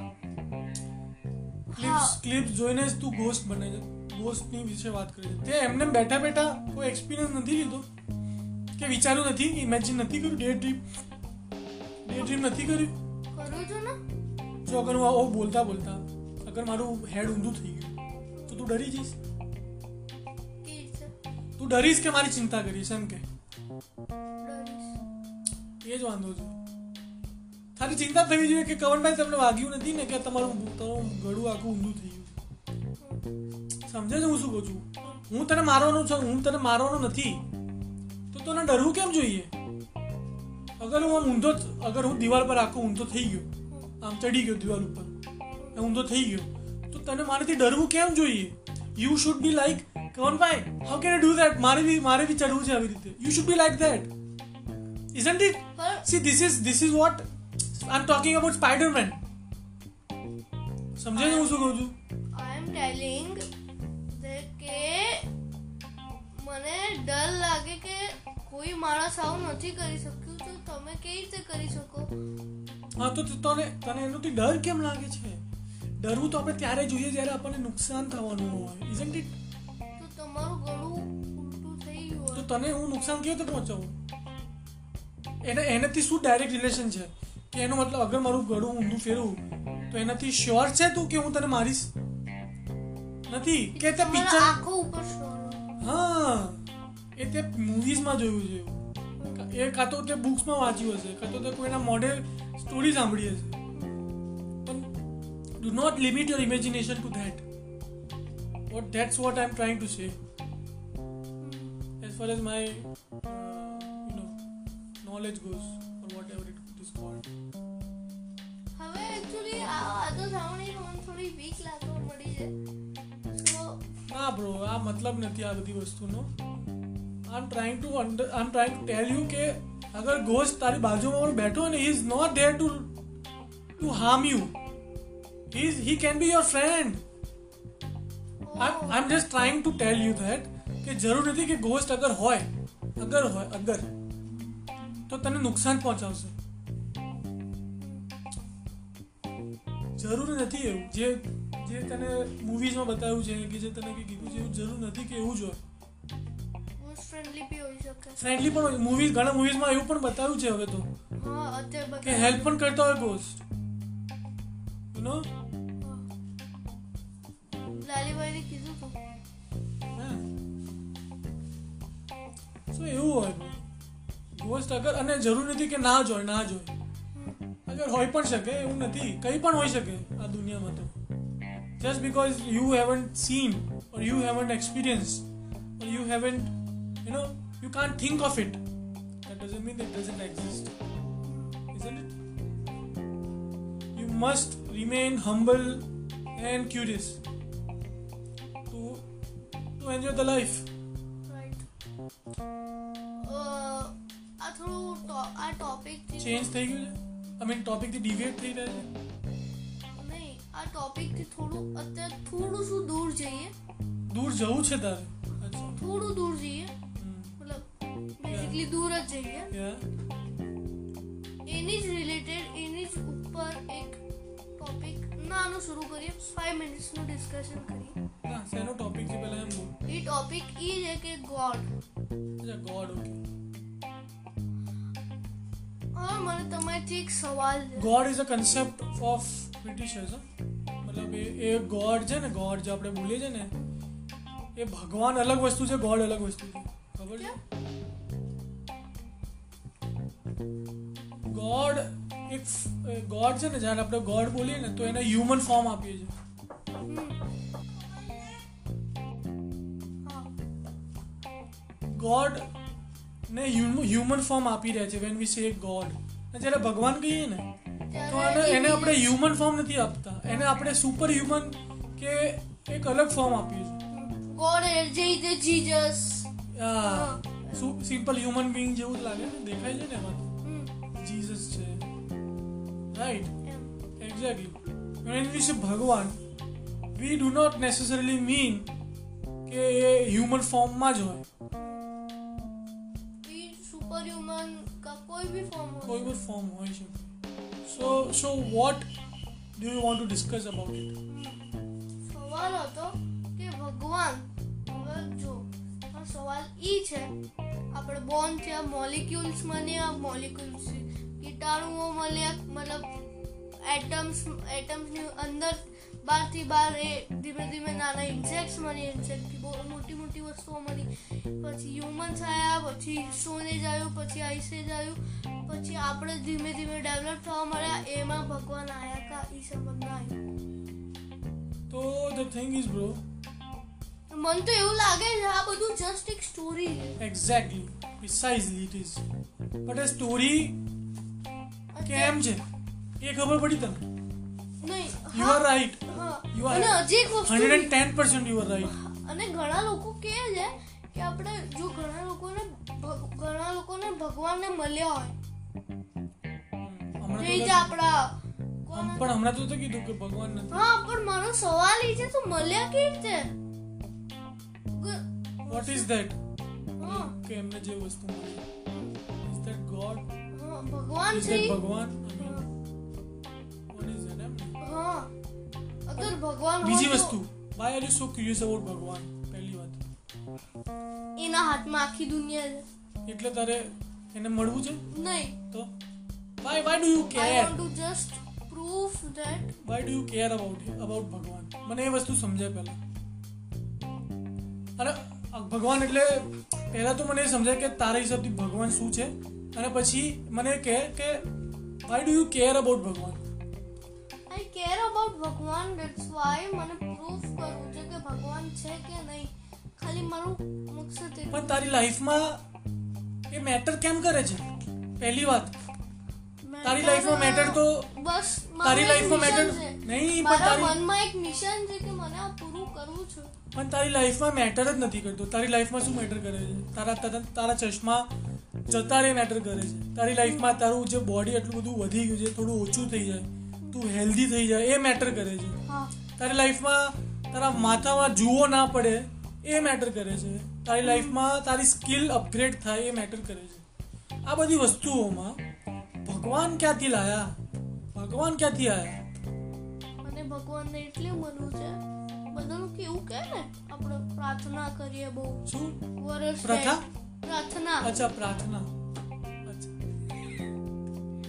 ક્લિપ્સ ક્લિપ્સ જોઈને જ તું ગોસ્ટ બને છે. ગોસ્ટની વિશે વાત કરી છે. તે એમને બેઠા બેઠા કોઈ એક્સપિરિયન્સ નથી લીધો. કે વિચાર્યું નથી ઇમેજિન નથી કર્યું ડે ડ્રીમ ડે ડ્રીમ નથી કર્યું? કરું છું ને? જો અગર હું આવું બોલતા બોલતા અગર મારું હેડ ઊંધું થઈ ગયું તો તું ડરી જઈશ. તું ડરીશ કે મારી ચિંતા કરીશ એમ કે? એ જ વાંધો છે. તારી ચિંતા થવી જોઈએ કે કવનભાઈ તમને વાગ્યું નથી ને કે તમારું તમારું ગળું આખું ઊંધું થઈ ગયું. સમજે છે હું શું કહું છું? હું તને મારવાનો છું હું તને મારવાનો નથી. તો તને ડરવું કેમ જોઈએ અગર હું આમ ઊંધો જ- અગર હું દિવાલ પર આખો ઊંધો થઈ ગયો આમ ચડી ગયો દિવાલ ઉપર અને ઊંધો થઈ ગયો તો તને મારાથી ડરવું કેમ જોઈએ યુ શુડ બી લાઈક કવનભાઈ હાઉ કેન ડુ ધેટ મારે બી મારે બી ચડવું છે આવી રીતે you should be like that isn't it? પણ see this is this is what i'm talking about spider-man. સમજે છે હું શું કહું છું આઈ એમ ટેલિંગ કે મને ડર લાગે કે કોઈ માણસ આવું નથી કરી શક્યું તો તમે કેવી રીતે કરી શકો? હા તો તને તને એનાથી ડર કેમ લાગે છે? ડરવું તો આપણે ત્યારે જોઈએ જ્યારે આપણને નુકસાન થવાનું હોય ઇઝન્ટ ઇટ તો તમારું ગળું ઉલટું થઈ ગયું તો તને હું નુકસાન કેવી રીતે પહોંચાવું? એને એનાથી શું ડાયરેક્ટ રિલેશન છે? કે એનો મતલબ અગર મારું ગળું ઊંધું ફેરવું તો એનાથી શ્યોર છે તું કે હું તને મારીશ? નથી? કે તે પિક્ચર આખો ઉપર હા. એ તે મૂવીઝમાં જોયું છે. એવું. એ કાં તો તે બુક્સમાં વાંચ્યું હશે કાં તો તે કોઈના મોડેલ સ્ટોરી સાંભળી હશે. પણ do not limit your imagination to that what that's what I am trying to say as far as my you know knowledge goes or whatever it is called હવે એકચ્યુઅલી આ તો sound મને થોડી week લાગવા પડી છે. ના bro આ મતલબ નથી આ બધી વસ્તુનો. I am trying to am trying to tell you કે અગર ઘોસ્ટ તારી બાજુમાં પણ બેઠો ને is not there to to harm you is he can be your friend I am just trying to tell you that કે જરૂર નથી કે ઘોસ્ટ અગર હોય અગર હોય અગર તો તને નુકસાન પહોંચાડશે જરૂર નથી એવું જે જે તને મૂવીઝમાં બતાવ્યું છે કે જે તને કંઈ કીધું છે એવું જરૂર નથી કે એવું જ હોય ફ્રેન્ડલી બી હોઈ શકે. ફ્રેન્ડલી પણ મૂવી ઘણા મૂવીઝમાં એવું પણ બતાવ્યું છે હવે તો. હા અત્યારે કે હેલ્પ પણ કરતા હોય ગોસ્ટ યુ નો લાલીભાઈને કીધું તો. સો એવું હોય. ગોસ્ટ અગર અને જરૂર નથી કે ના જોય ના જોય અગર હોય પણ શકે એવું નથી. કંઈ પણ હોઈ શકે આ દુનિયામાં તો. Just because you haven't seen or you haven't experience or you haven't You know you can't think of it that doesn't mean it doesn't exist isn't it you must remain humble and curious to to enjoy the life right આ થોડું ટો- આ topic change થઈ ગયું છે I mean ટોપિકથી ડિવેટ થઈ રહ્યા છે નહીં આ ટોપિક થી થોડું અત્યારે થોડું શું દૂર જઈએ દૂર જવું છે તારે અચ્છા થોડું દૂર જઈએ હમ. મતલબ બેઝિકલી દૂર જ જઈએ. એની જ રિલેટેડ એની જ ઉપર એક ટોપિક નાનું શરૂ કરીએ ફાઈવ મિનિટ્સનું ડિસ્કશન કરીએ. હા સેનો ટોપિક છે પહેલા એમ બોલ. એ ટોપિક એ છે કે ગોડ અચ્છા ગોડ ઓકે હા મને તમારાથી એક સવાલ છે. God is a concept of Britishers મતલબ એ એ ગોડ છે ને ગોડ જે આપણે બોલીએ છીએ ને એ ભગવાન અલગ વસ્તુ છે ગોડ અલગ વસ્તુ છે. ખબર છે? ગોડ એક ગોડ છે ને જ્યારે આપણે ગોડ બોલીએ ને તો એને હ્યુમન ફોર્મ આપીએ છીએ. ગોડ ને હ્યુમન ફોર્મ આપી રહ્યા છે વેન વી સે ગોડ જ્યારે ભગવાન કહીએ ને તો એને આપણે હ્યુમન ફોર્મ નથી આપતા. એને આપણે સુપર હ્યુમન કે એક અલગ ફોર્મ આપીએ છીએ. ગોડ જે રીતે જીજસ સિમ્પલ હ્યુમન બિંગ જેવું જ લાગે ને દેખાય છે ને એમાં હમ જીસસ છે રાઈટ એમ એક્ઝેક્ટલી વેન વી સે ભગવાન we do not necessarily mean કે એ હ્યુમન ફોર્મમાં જ હોય બી સુપર હ્યુમન કા કોઈ બી ફોર્મ કોઈ પણ ફોર્મ હોઈ શકે so so what do you want to discuss about it સવાલ હતો કે ભગવાન હવે જો આ સવાલ ઈ છે આપણે બોર્ન થયા મોલિક્યુલ્સ મળ્યા મોલિક્યુલ્સ કીટાણુઓ મળ્યા મતલબ એટમ્સ એટમ્સની અંદર બહારથી બહાર એ ધીમે ધીમે નાના ઇન્સેક્ટ્સ મળી ઇન્સેક્ટથી બહુ મોટી મોટી વસ્તુઓ મળી પછી હ્યુમન્સ આવ્યા પછી સ્ટોનેજ આવ્યું પછી આઈસેજ આવ્યું પછી આપણે ધીમે ધીમે ડેવલપ થવા મળ્યા, એમાં ભગવાન આવ્યા કા એ સંબંધ ના આવ્યો તો ધ થિંગ ઇઝ બ્રો મને તો એવું લાગે છે આ બધું જસ્ટ એક સ્ટોરી છે. Exactly precisely it is but A story કેમ છે? એ ખબર પડી તમને નહીં you are right you are અને હજી એક વસ્તુ hundred and ten percent you are right અને ઘણા લોકો કહે છે કે આપણે જો ઘણા લોકોને ઘણા લોકોને ભગવાનને મળ્યા હોય. હમણાં તો આપણા પણ હમણાં તો કીધું કે ભગવાન નથી. હા પણ મારો સવાલ એ છે તો મળ્યા કેવી રીતે? વોટ ઇઝ ધેટ કે એમને જે વસ્તુ મળી ઇઝ ધેટ ગોડ ભગવાન છે ભગવાન વોટ ઇઝ ધેટ એમ હા અગર ભગવાન બીજી વસ્તુ why are you so curious about ભગવાન પહેલી વાત એના હાથમાં આખી દુનિયા છે એટલે તારે એને મળવું છે નહીં તો why why do you I care want to just prove that why do you care about about ભગવાન મને એ વસ્તુ સમજાય પહેલા અને ભગવાન એટલે પહેલાં તો મને સમજાય કે તારા હિસાબથી ભગવાન શું છે? અને પછી મને કહે કે why do you care about ભગવાન? આઈ કેર અબાઉટ ભગવાન that's વાય મને પ્રૂફ કરવું છે કે ભગવાન છે કે નહીં. ખાલી મારું મકસદ પણ તારી લાઈફમાં એ મેટર કેમ કરે છે? પહેલી વાત. તારી લાઈફમાં મેટર તો બસ તારી લાઈફમાં મેટર નહીં પણ તારી મનમાં એક મિશન છે કે મને આ કરવું છે. પણ તારી લાઈફમાં મેટર જ નથી કરતો. તારી લાઈફમાં શું મેટર કરે છે? તારા તારા તારા ચશ્મા જતા રે મેટર કરે છે. તારી લાઈફમાં તારું જે બોડી એટલું બધું વધી ગયું છે થોડું ઓછું થઈ જાય તું હેલ્ધી થઈ જાય એ મેટર કરે છે. તારી લાઈફમાં તારા માથામાં જુઓ ના પડે એ મેટર કરે છે. તારી લાઈફમાં તારી સ્કિલ અપગ્રેડ થાય એ મેટર કરે છે. આ બધી વસ્તુઓમાં ભગવાન ક્યાંથી લાયા? ભગવાન ક્યાંથી આયા? મને ભગવાનને એટલે મનવું છે બધાનું કેવું કે ને? આપણે પ્રાર્થના કરીએ બહુ. શું? વર્ષ પ્રથા? પ્રાર્થના? અચ્છા પ્રાર્થના.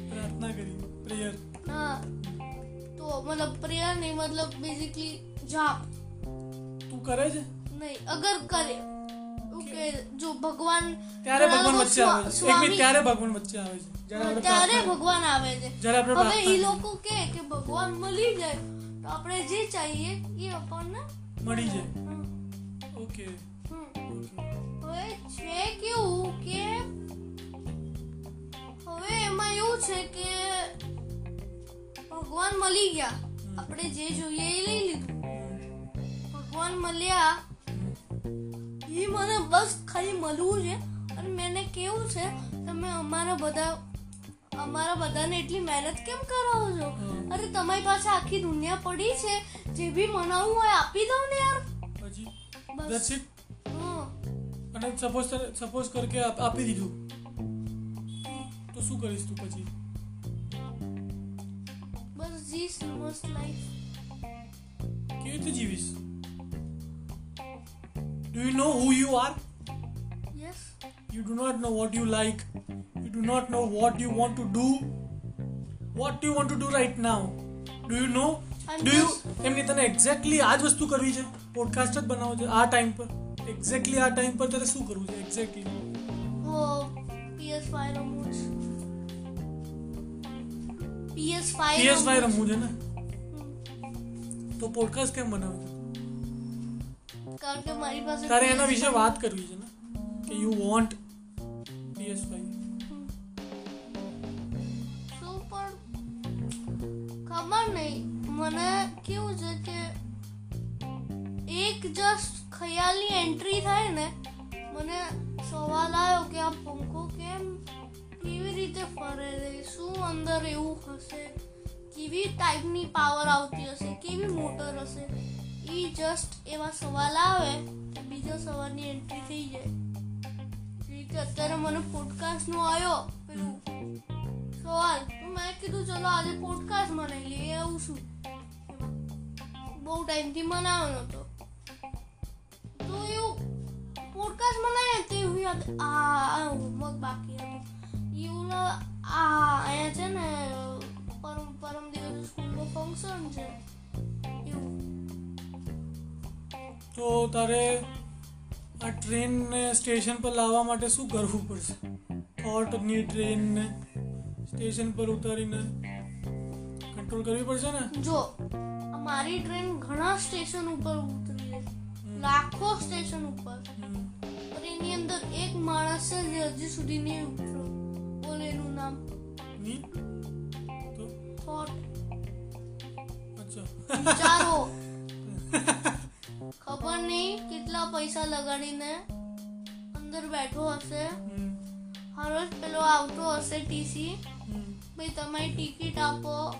પ્રાર્થના કરી પ્રેયર. હા. તો મતલબ પ્રેયર નહીં મતલબ બેઝિકલી જાપ. તું કરે છે? નહીં અગર કરે. ઓકે જો ભગવાન ત્યારે ભગવાન વચ્ચે આવે. છે એક મિનિટ ત્યારે ભગવાન વચ્ચે આવે છે. ત્યારે ભગવાન આવે છે. હવે એ લોકો કે કે ભગવાન મળી જાય. તો આપણે જે ચાહીએ એ આપણને મળી જાય. ઓકે. હવે છે કેવું કે હવે એમાં એવું છે કે ભગવાન મળી ગયા. આપણે જે જોઈએ એ લઈ લીધું. ભગવાન મળ્યા. એ મને બસ ખાલી મળવું છે. અને મેને કેવું છે તમે અમારા બધા અમારા બધાને એટલી મહેનત કેમ કરાવો છો? અરે તમારી પાસે આખી દુનિયા પડી છે જે બી મનાવું હોય આપી દો ને યાર. પછી બસ. ધેટ્સ ઇટ અને સપોઝ સપોઝ કર કે આપી દીધું. તો શું કરીશ તું પછી? બસ જીસ મસ્ત લાઈફ કેવી રીતે જીવીશ? Do you know who you are You do not know what you like. You do not know what you want to do. What do you want to do right now? Do you know? I'm Do you એમની તને exactly આ જ વસ્તુ કરવી છે podcast જ બનાવવો છે આ ટાઈમ પર એક્ઝેક્ટલી આ ટાઈમ પર તારે શું કરવું છે એક્ઝેક્ટલી ઓ PS5 રમવું છે PS5 PS5 રમવું છે ને તો પોડકાસ્ટ કેમ બનાવે છે. કારણ કે મારી પાસે તારે એના વિશે વાત કરવી છે ને કે યુ વોન્ટ PS5 શું પણ ખબર નહીં, મને કેવું છે કે એક જસ્ટ ખયાલની એન્ટ્રી થાય ને, મને સવાલ આવ્યો કે આ પંખો કેમ કેવી રીતે ફરે છે? શું અંદર એવું હશે? કેવી ટાઈપની પાવર આવતી હશે? કેવી મોટર હશે? એ જસ્ટ એવા સવાલ આવે બીજા સવાલની એન્ટ્રી થઈ જાય. કે અત્યારે મને પોડકાસ્ટ નો આવ્યો પેલું. સવાલ. તો મેં કીધું, ચલો આજે પોડકાસ્ટ બનાવી લઈએ, એવું શું? બહુ ટાઈમથી મનાવ્યો નતો તો એવું પોડકાસ્ટ બનાવે તે એવું યાદ, આ હોમવર્ક બાકી હતું. એવું આ અહીંયા છે ને, પરમ પરમ દિવસ સ્કૂલનું ફંક્શન છે. એવું. તો તારે આ ટ્રેનને સ્ટેશન પર લાવવા માટે શું કરવું પડશે? થોટની ટ્રેનને સ્ટેશન પર ઉતારીને કંટ્રોલ કરવી પડશે ને? જો મારી ટ્રેન ઘણા સ્ટેશન ઉપર ઉતરી છે. લાખો સ્ટેશન ઉપર. પણ એની અંદર એક માણસ જે હજી સુધી નહીં ઉતર્યો. બોલ એનું નામ? થોટ અચ્છા. વિચારો ખબર નહીં કેટલા પૈસા લગાડીને અંદર બેઠો હશે. હરોજ હર પેલો આવતો હશે ટીસી. ભાઈ તમારી ટિકિટ આપો.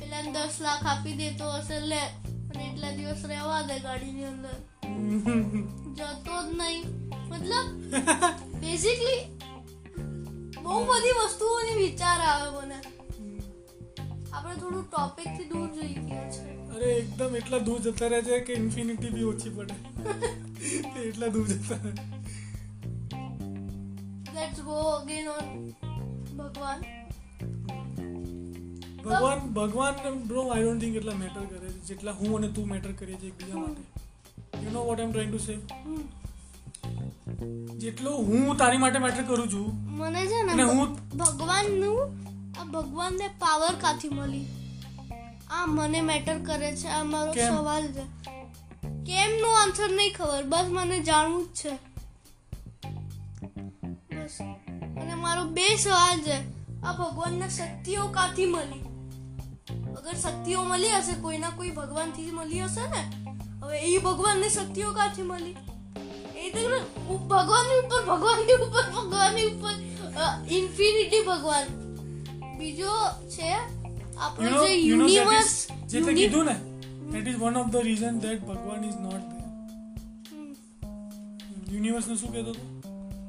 પેલા દસ લાખ આપી દેતો હશે લે. અને એટલા દિવસ રહેવા દે ગાડીની અંદર. જતો જ નહીં. મતલબ બેઝિકલી બહુ બધી વસ્તુઓની વિચાર આવે મને. આપણે થોડું ટોપિકથી દૂર જઈ ગયા છે. અરે એકદમ એટલા દૂર જતા રહે છે કે ઇન્ફિનિટી બી ઓછી પડે. એટલા દૂર જતા રહે. લેટ્સ ગો અગેન ઓન ભગવાન. ભગવાન ભગવાન બ્રો આઈ ડોન્ટ થિંક એટલા મેટર કરે છે. જેટલા હું અને તું મેટર કરીએ છીએ એકબીજા માટે. You know what I am trying to say જેટલો હું તારી માટે મેટર કરું છું મને છે ને હું ભગવાનનું આ ભગવાનને પાવર કાથી મળી? આ મને મેટર કરે છે આ મારો સવાલ છે. કેમનો આન્સર નહીં ખબર બસ મને જાણવું જ છે. બસ. અને મારો બે સવાલ છે આ ભગવાનને શક્તિઓ કાથી મળી? અગર શક્તિઓ મળી હશે કોઈના કોઈ ભગવાનથી મળી હશે ને? હવે એ ભગવાનને શક્તિઓ કાથી મળી? એ તો ભગવાનની ઉપર ભગવાનની ઉપર ભગવાનની ઉપર ઇન્ફિનિટી ભગવાન. બીજો છે યુ આપણો નો જે યુ નો યુનિવર્સ જે તે કીધું ને that is one of the reason that ભગવાન is not there. યુનિવર્સ ને શું કહેતો હતો?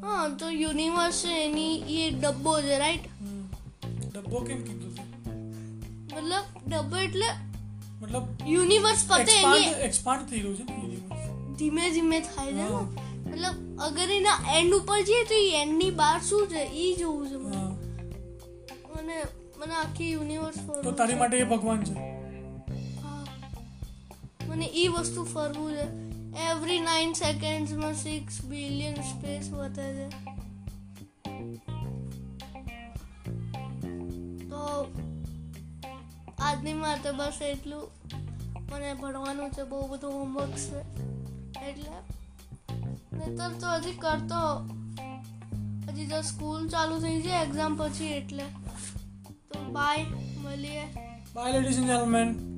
હા તો યુનિવર્સ છે એની એ ડબ્બો છે રાઈટ હમ. ડબ્બો કેમ કીધું તું મતલબ ડબ્બો એટલે મતલબ યુનિવર્સ પતે એની. એક્સપાન્ડ એક્સપાન્ડ થઈ રહ્યું છે ને યુનિવર્સ ધીમે ધીમે થાય છે ને. હા. મતલબ અગર એના એન્ડ ઉપર જઈએ તો એન્ડની બહાર શું છે? એ જોવું છે મને. મને આખી યુનિવર્સ તો તારી માટે એ ભગવાન છે. મને એ વસ્તુ ફરવું છે. એવરી નાઇન સેકન્ડ્સમાં સિક્સ બિલિયન સ્પેસ વધે છે. તો આજની માટે બસ એટલું. મને ભણવાનું છે બહુ બધું હોમવર્ક છે. એટલે નહીતર તો હજી કરતો. હજી તો સ્કૂલ ચાલુ થઈ જાય એક્ઝામ પછી એટલે. Bye, ladies and gentlemen.